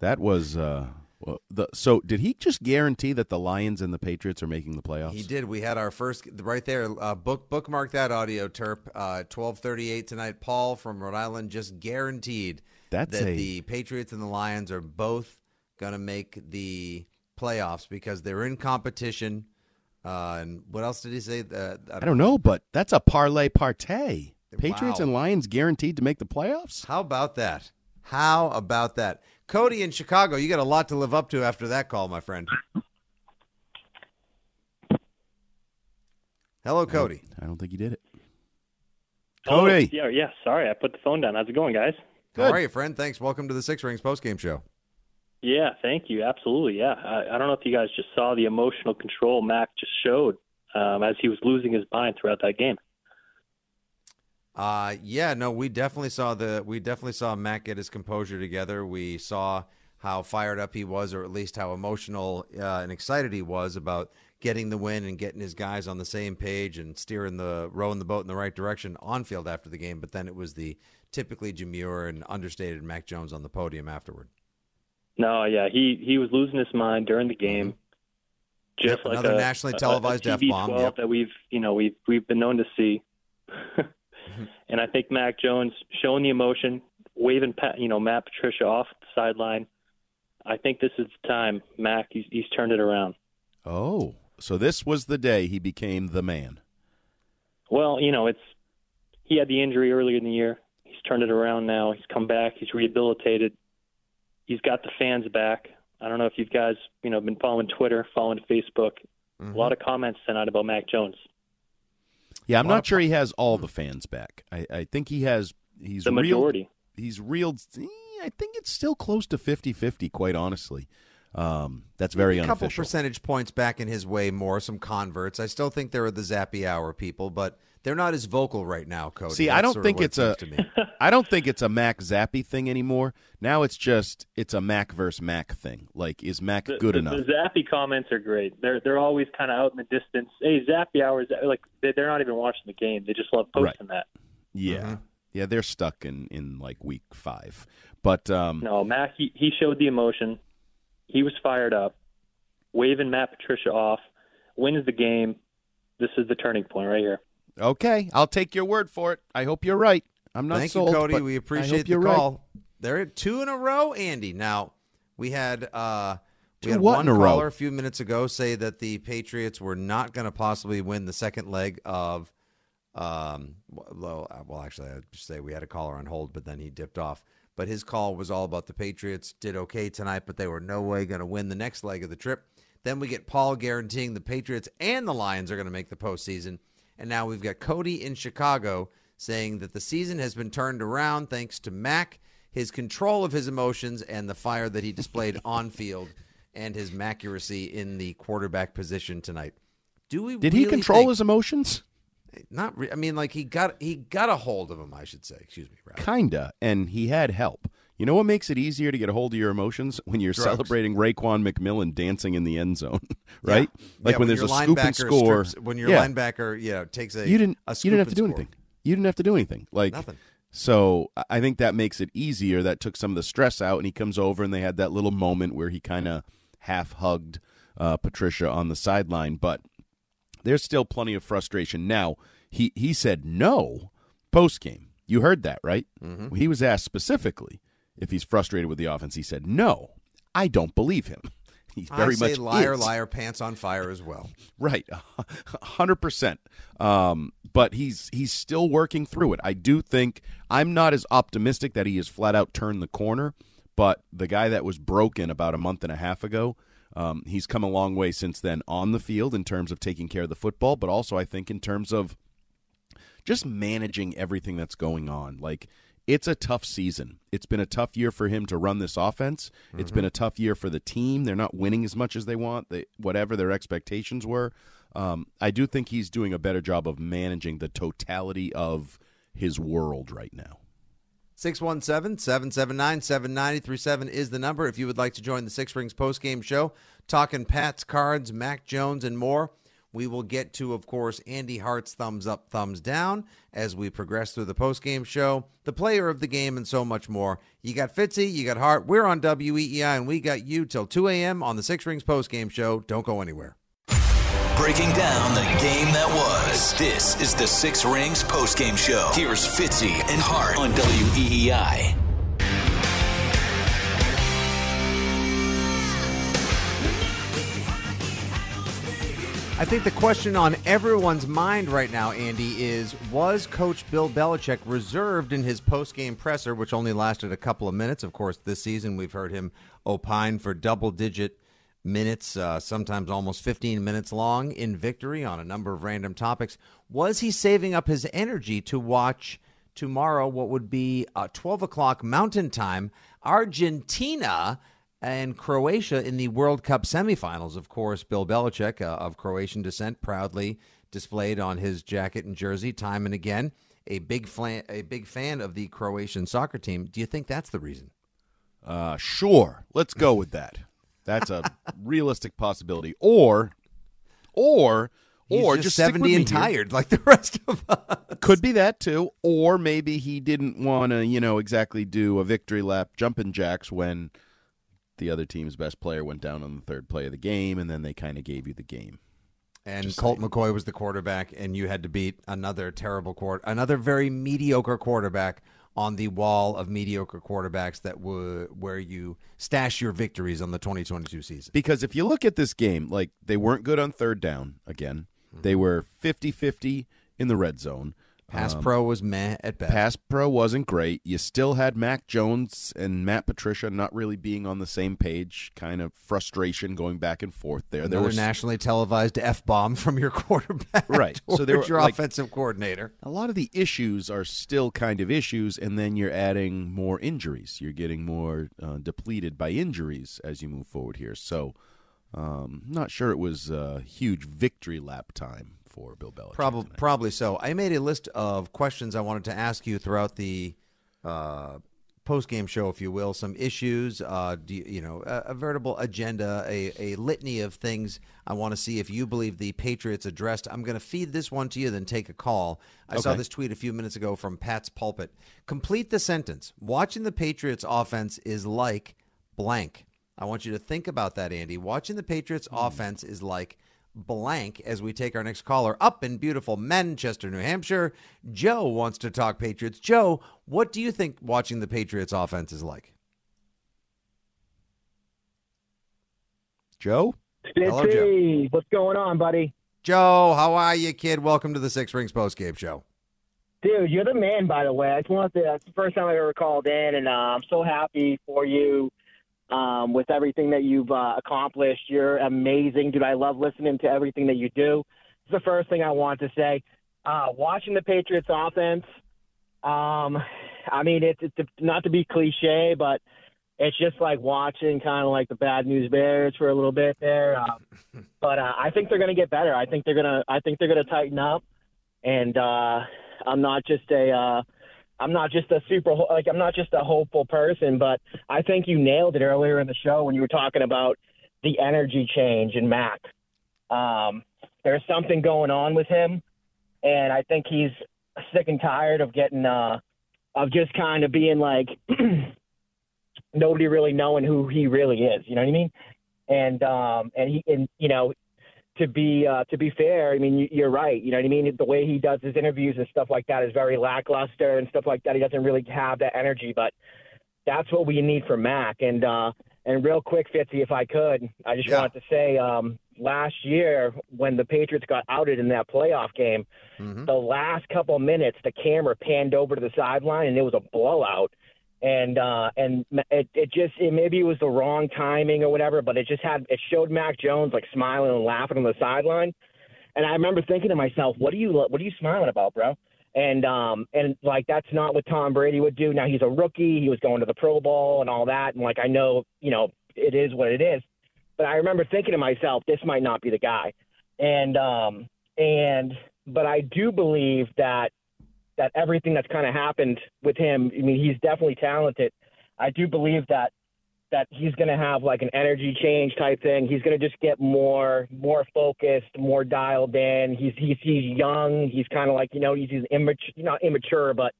That was uh, well, the so did he just guarantee that the Lions and the Patriots are making the playoffs? He did. We had our first right there. Uh, book bookmark that audio terp. Uh, Twelve thirty eight tonight. Paul from Rhode Island just guaranteed That's that a- the Patriots and the Lions are both going to make the playoffs because they're in competition. Uh, and what else did he say? Uh, I don't know, but that's a parlay partay. Patriots Wow. and Lions guaranteed to make the playoffs. How about that? How about that? Cody in Chicago, you got a lot to live up to after that call, my friend. Hello, Cody. I don't think you did it. Oh, Cody. yeah, yeah. Sorry, I put the phone down. How's it going, guys? How are you, friend? Thanks. Welcome to the Six Rings postgame show. Yeah, thank you. Absolutely. Yeah. I, I don't know if you guys just saw the emotional control Mac just showed um, as he was losing his mind throughout that game. Uh, yeah, no, we definitely saw the we definitely saw Mac get his composure together. We saw how fired up he was, or at least how emotional uh, and excited he was about getting the win and getting his guys on the same page and steering the rowing the boat in the right direction on field after the game. But then it was the typically demure and understated Mac Jones on the podium afterward. No, yeah, he he was losing his mind during the game. Mm-hmm. Just Yep, like another a, nationally televised a, TV F-bomb, yep. that we've you know we've we've been known to see. Mm-hmm. and I think Mac Jones showing the emotion, waving Pat, you know Matt Patricia off the sideline. I think this is the time Mac he's, he's turned it around. Oh, so this was the day he became the man. Well, you know, it's he had the injury earlier in the year. He's turned it around now. He's come back. He's rehabilitated. He's got the fans back. I don't know if you guys, you know, been following Twitter, following Facebook. A lot of comments tonight about Mac Jones. Yeah, I'm not of sure he has all the fans back. I, I think he has. He's The reeled- majority. he's reeled. eh, I think it's still close to 50-50, Quite honestly, um, that's very a couple percentage points back in his way more, some converts. I still think there are the Zappe Hour people, but they're not as vocal right now, Cody. See, That's I don't think what it it's a. to me. I don't think it's a Mac Zappe thing anymore. Now it's just it's a Mac versus Mac thing. Like, is Mac The, good the, enough? The Zappe comments are great. They're they're always kind of out in the distance. Hey, Zappe hours. Like they- they're not even watching the game. They just love posting that. Yeah, Mm-hmm. yeah, they're stuck in in like week five. But um, No, Mac. He, he showed the emotion. He was fired up, waving Matt Patricia off. Wins the game. This is the turning point right here. Okay, I'll take your word for it. I hope you're right. I'm not Thank sold, you, Cody. We appreciate the you're right. call. They're at two in a row, Andy. Now we had uh, we had one in a row? caller a few minutes ago say that the Patriots were not going to possibly win the second leg of. Um, well, well, actually, I'd say we had a caller on hold, but then he dipped off. But his call was all about the Patriots did okay tonight, but they were no way going to win the next leg of the trip. Then we get Paul guaranteeing the Patriots and the Lions are going to make the postseason. And now we've got Cody in Chicago saying that the season has been turned around thanks to Mac, his control of his emotions, and the fire that he displayed on field, and his accuracy in the quarterback position tonight. Do we? Did he control think- his emotions? Not. Re- I mean, like he got he got a hold of him. I should say. Excuse me. Rather. Kinda, and he had help. You know what makes it easier to get a hold of your emotions when you're Drugs. celebrating Raekwon McMillan dancing in the end zone, right? Yeah. Like Yeah, when, there's a scoop and score. strips- when your Yeah. linebacker, you know, takes a you didn't a you didn't have to do score. anything. You didn't have to do anything. Like Nothing. So I- think that makes it easier. That took some of the stress out, and he comes over, and they had that little moment where he kind of half hugged uh, Patricia on the sideline. But there's still plenty of frustration. Now he he said no post game. You heard that right? Mhm. He was asked specifically if he's frustrated with the offense. He said no. I don't believe him. He very I say much liar, is. liar, pants on fire as well. Right, hundred percent. Um, but he's he's still working through it. I do think I'm not as optimistic that he has flat out turned the corner. But the guy that was broken about a month and a half ago, um, he's come a long way since then on the field in terms of taking care of the football, but also I think in terms of just managing everything that's going on. Like it's a tough season. It's been a tough year for him to run this offense. It's Mhm. been a tough year for the team. They're not winning as much as they want. They, whatever their expectations were. Um, I do think he's doing a better job of managing the totality of his world right now. 617 779 7937 is the number if you would like to join the Six Rings postgame show. Talking Pats, cards, Mac Jones, and more. We will get to, of course, Andy Hart's thumbs up, thumbs down as we progress through the postgame show, the player of the game, and so much more. You got Fitzy, you got Hart. We're on WEEI, and we got you till 2 a.m. on the Six Rings postgame show. Don't go anywhere. Breaking down the game that was. This is the Six Rings postgame show. Here's Fitzy and Hart on WEEI. I think the question on everyone's mind right now, Andy, is was Coach Bill Belichick reserved in his post-game presser, which only lasted a couple of minutes? Of course, this season we've heard him opine for double-digit minutes, uh, sometimes almost 15 minutes long, in victory on a number of random topics. Was he saving up his energy to watch tomorrow what would be uh, 12 o'clock Mountain Time, Argentina? And Croatia in the World Cup semifinals. Of course, Bill Belichick, uh, of Croatian descent, proudly displayed on his jacket and jersey time and again. A big fan, a big fan of the Croatian soccer team. Do you think that's the reason? Uh, sure. Let's go with that. That's a realistic possibility. Or, or, He's or just just 70 me and here. tired like the rest of us. Could be that too. Or maybe he didn't want to, you know, exactly do a victory lap jumping jacks when the other team's best player went down on the third play of the game, and then they kind of gave you the game. And Colt McCoy was the quarterback, and you had to beat another terrible quarter, another very mediocre quarterback on the wall of mediocre quarterbacks that were where you stash your victories on the 2022 season. Because if you look at this game, like they weren't good on third down again. They mm-hmm. were 50-50 in the red zone. Pass Um, pro was meh at best. Pass pro wasn't great. You still had Mac Jones and Matt Patricia not really being on the same page. Kind of frustration going back and forth there. Another there was nationally televised f bomb from your quarterback, right. So So there were your like, offensive coordinator. A lot of the issues are still kind of issues, and then you're adding more injuries. You're getting more uh, depleted by injuries as you move forward here. So, um, not sure it was a huge victory lap time for Bill Belichick. Probably, probably so. I made a list of questions I wanted to ask you throughout the uh, post game show, if you will. Some issues, uh, do you, you know, a, a veritable agenda, a, a litany of things. I want to see if you believe the Patriots addressed. I'm going to feed this one to you, then take a call. I saw this tweet a few minutes ago from Pat's pulpit. Complete the sentence. Watching the Patriots offense is like blank. I want you to think about that, Andy. Watching the Patriots offense is like blank as we take our next caller up in beautiful Manchester, New Hampshire. Joe wants to talk Patriots. Joe, what do you think watching the Patriots offense is like? Joe? Hello, Joe. What's going on, buddy? Joe, how are you, kid? Welcome to the Six Rings postgame show. Dude, you're the man, by the way. I just wanted to, that's the first time I ever called in, and uh, I'm so happy for you um, with everything that you've uh, accomplished. You're amazing, dude. I love listening to everything that you do. It's the first thing I want to say. Uh, watching the Patriots offense, um, I mean, it's, it's not to be cliche, but it's just like watching kind of like the bad news bears for a little bit there. Um, but uh, I think they're going to get better. I think they're gonna. I think they're gonna tighten up. And uh, I'm not just a. Uh, I'm not just a super like I'm not just a hopeful person, but I think you nailed it earlier in the show when you were talking about the energy change in Mac. Um, there's something going on with him, and I think he's sick and tired of getting uh, of just kind of being like nobody really knowing who he really is. You know what I mean? And um, and he and you know to be uh, to be fair, I mean you, you're right. You know what I mean? The way he does his interviews and stuff like that is very lackluster and stuff like that. He doesn't really have that energy, but that's what we need for Mac. And uh, and real quick, Fitzy, if I could, I just Yeah. wanted to say um, last year when the Patriots got outed in that playoff game, Mm-hmm. the last couple of minutes, the camera panned over to the sideline and it was a blowout. And uh, and it, it just it, maybe it was the wrong timing or whatever, but it just had it showed Mac Jones like smiling and laughing on the sideline, and I remember thinking to myself, what are you what are you smiling about, bro? And um and like that's not what Tom Brady would do. Now he's a rookie. He was going to the Pro Bowl and all that. And like I know, you know, it is what it is. But I remember thinking to myself, this might not be the guy. And um and but I do believe that that everything that's kind of happened with him. I mean, he's definitely talented. I do believe that that he's going to have like an energy change type thing. He's going to just get more more focused, more dialed in. He's he's he's young. He's kind of like you know he's, he's immature, not immature, but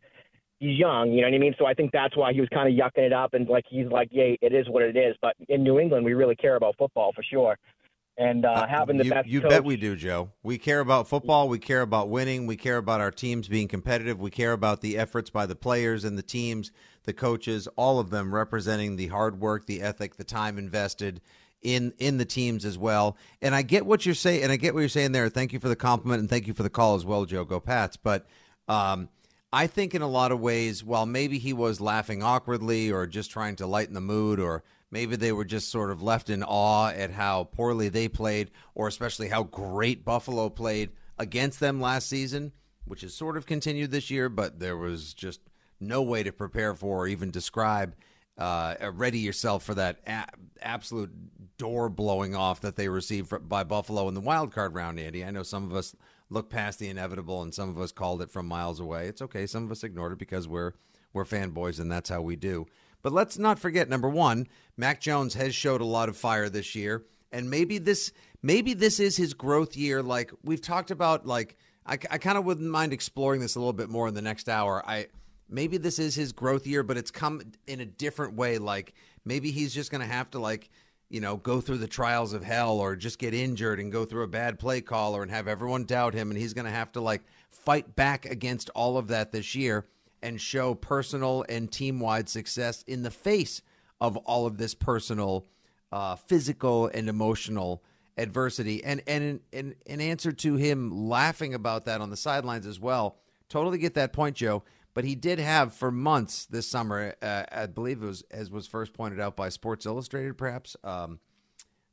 he's young. You know what I mean? So I think that's why he was kind of yucking it up and like he's like, yeah, it is what it is. But in New England, we really care about football for sure. And uh, having the you, best you coach, bet we do, Joe. We care about football. We care about winning. We care about our teams being competitive. We care about the efforts by the players and the teams, the coaches, all of them representing the hard work, the ethic, the time invested in in the teams as well. And I get what you're saying, and I get what you're saying there. Thank you for the compliment, and thank you for the call as well, Joe. Go Pats. But um, I think in a lot of ways, while maybe he was laughing awkwardly or just trying to lighten the mood, or maybe they were just sort of left in awe at how poorly they played, or especially how great Buffalo played against them last season, which has sort of continued this year, but there was just no way to prepare for or even describe. Uh, ready yourself for that a- absolute door blowing off that they received by Buffalo in the wild card round, Andy. I know some of us looked past the inevitable and some of us called it from miles away. It's okay. Some of us ignored it because we're we're fanboys and that's how we do. But let's not forget number 1, Mac Jones has showed a lot of fire this year and maybe this maybe this is his growth year like we've talked about like I, I kind of wouldn't mind exploring this a little bit more in the next hour. I maybe this is his growth year, but it's come in a different way. Like maybe he's just going to have to like you know go through the trials of hell, or just get injured and go through a bad play caller and have everyone doubt him, and he's going to have to like fight back against all of that this year and show personal and team wide success in the face of all of this personal, uh, physical, and emotional adversity. And and in, in, in answer to him laughing about that on the sidelines as well, totally get that point, Joe. But he did have for months this summer, uh, I believe it was as was first pointed out by Sports Illustrated, perhaps um,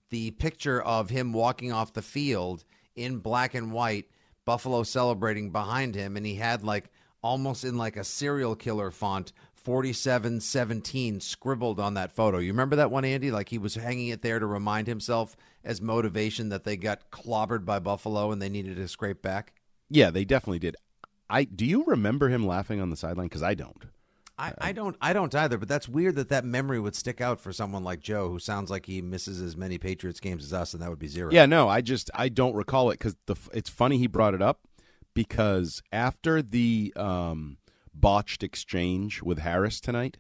the picture of him walking off the field in black and white, Buffalo celebrating behind him, and he had like almost in like a serial killer font 4717 scribbled on that photo. You remember that one, Andy? Like he was hanging it there to remind himself as motivation that they got clobbered by Buffalo and they needed to scrape back. Yeah, they definitely did. I do you remember him laughing on the sideline? Because I don't. I, uh, I don't I don't either, but that's weird that that memory would stick out for someone like Joe, who sounds like he misses as many Patriots games as us, and that would be zero. Yeah, no, I just I don't recall it because the it's funny he brought it up because after the um, botched exchange with Harris tonight,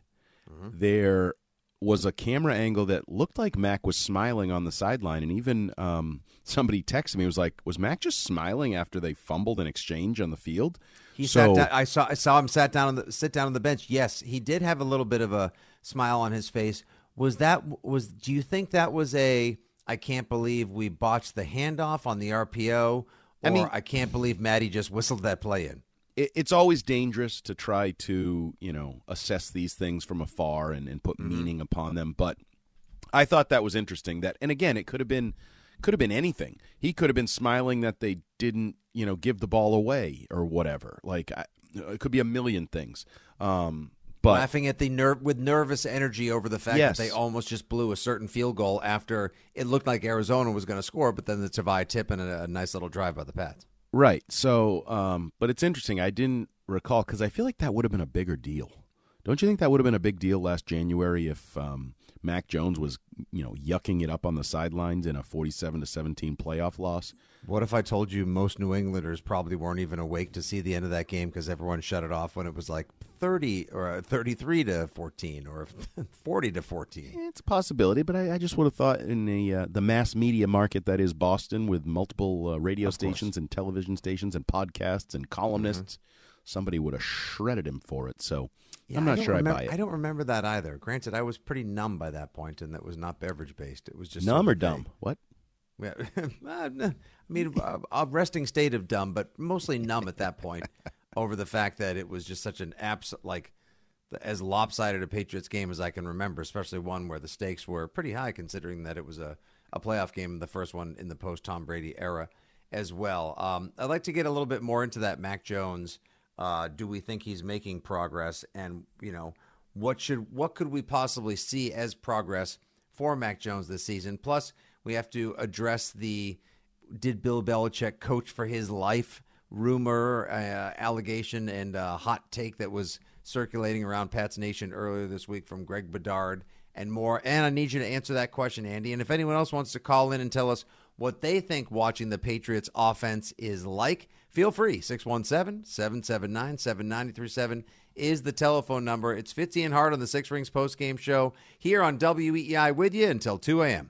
there was a camera angle that looked like Mac was smiling on the sideline, and even um, somebody texted me was like, "Was Mac just smiling after they fumbled an exchange on the field?" He so, sat down, I saw I saw him sat down on the sit down on the bench. Yes, he did have a little bit of a smile on his face. Was that was do you think that was a I can't believe we botched the handoff on the RPO I mean- I can't believe Maddie just whistled that play in. it, it's always dangerous to try to you know assess these things from afar and, and put meaning upon them but i thought that was interesting that and again it could have been could have been anything. He could have been smiling that they didn't you know give the ball away or whatever. Like I, it could be a million things. Um but laughing at the nerve with nervous energy over the fact Yes. that they almost just blew a certain field goal after it looked like Arizona was going to score, but then the Tavai tip and a, a nice little drive by the Pats. right so um but it's interesting i didn't recall because i feel like that would have been a bigger deal Don't you think that would have been a big deal last January if um, Mac Jones was, you know, yucking it up on the sidelines in a 47 to 17 playoff loss? What if I told you most New Englanders probably weren't even awake to see the end of that game because everyone shut it off when it was like 30 or uh, 33 to 14 or 40 to 14? It's a possibility, but I, I just would have thought in the uh, the mass media market that is Boston with multiple uh, radio stations and television stations and podcasts and columnists, mm-hmm. somebody would have shredded him for it. So yeah, I'm not sure remember, I buy it. I don't remember that either. Granted, I was pretty numb by that point, and that was not beverage based. It was just numb or dumb. What? Yeah, I mean, a, a resting state of dumb, but mostly numb at that point over the fact that it was just such an abs like as lopsided a Patriots game as I can remember, especially one where the stakes were pretty high considering that it was a, a playoff game, the first one in the post Tom Brady era as well. Um, I'd like to get a little bit more into that Mac Jones. Uh, do we think he's making progress? And you know, what should what could we possibly see as progress for Mac Jones this season? Plus, we have to address the did Bill Belichick coach for his life rumor, uh, allegation, and uh, hot take that was circulating around Pat's Nation earlier this week from Greg Bedard and more. And I need you to answer that question, Andy. And if anyone else wants to call in and tell us what they think watching the Patriots offense is like, feel free. 617 779 7937 is the telephone number. It's Fitzy and Hart on the Six Rings Post Game show here on WEEI with you until 2 a.m.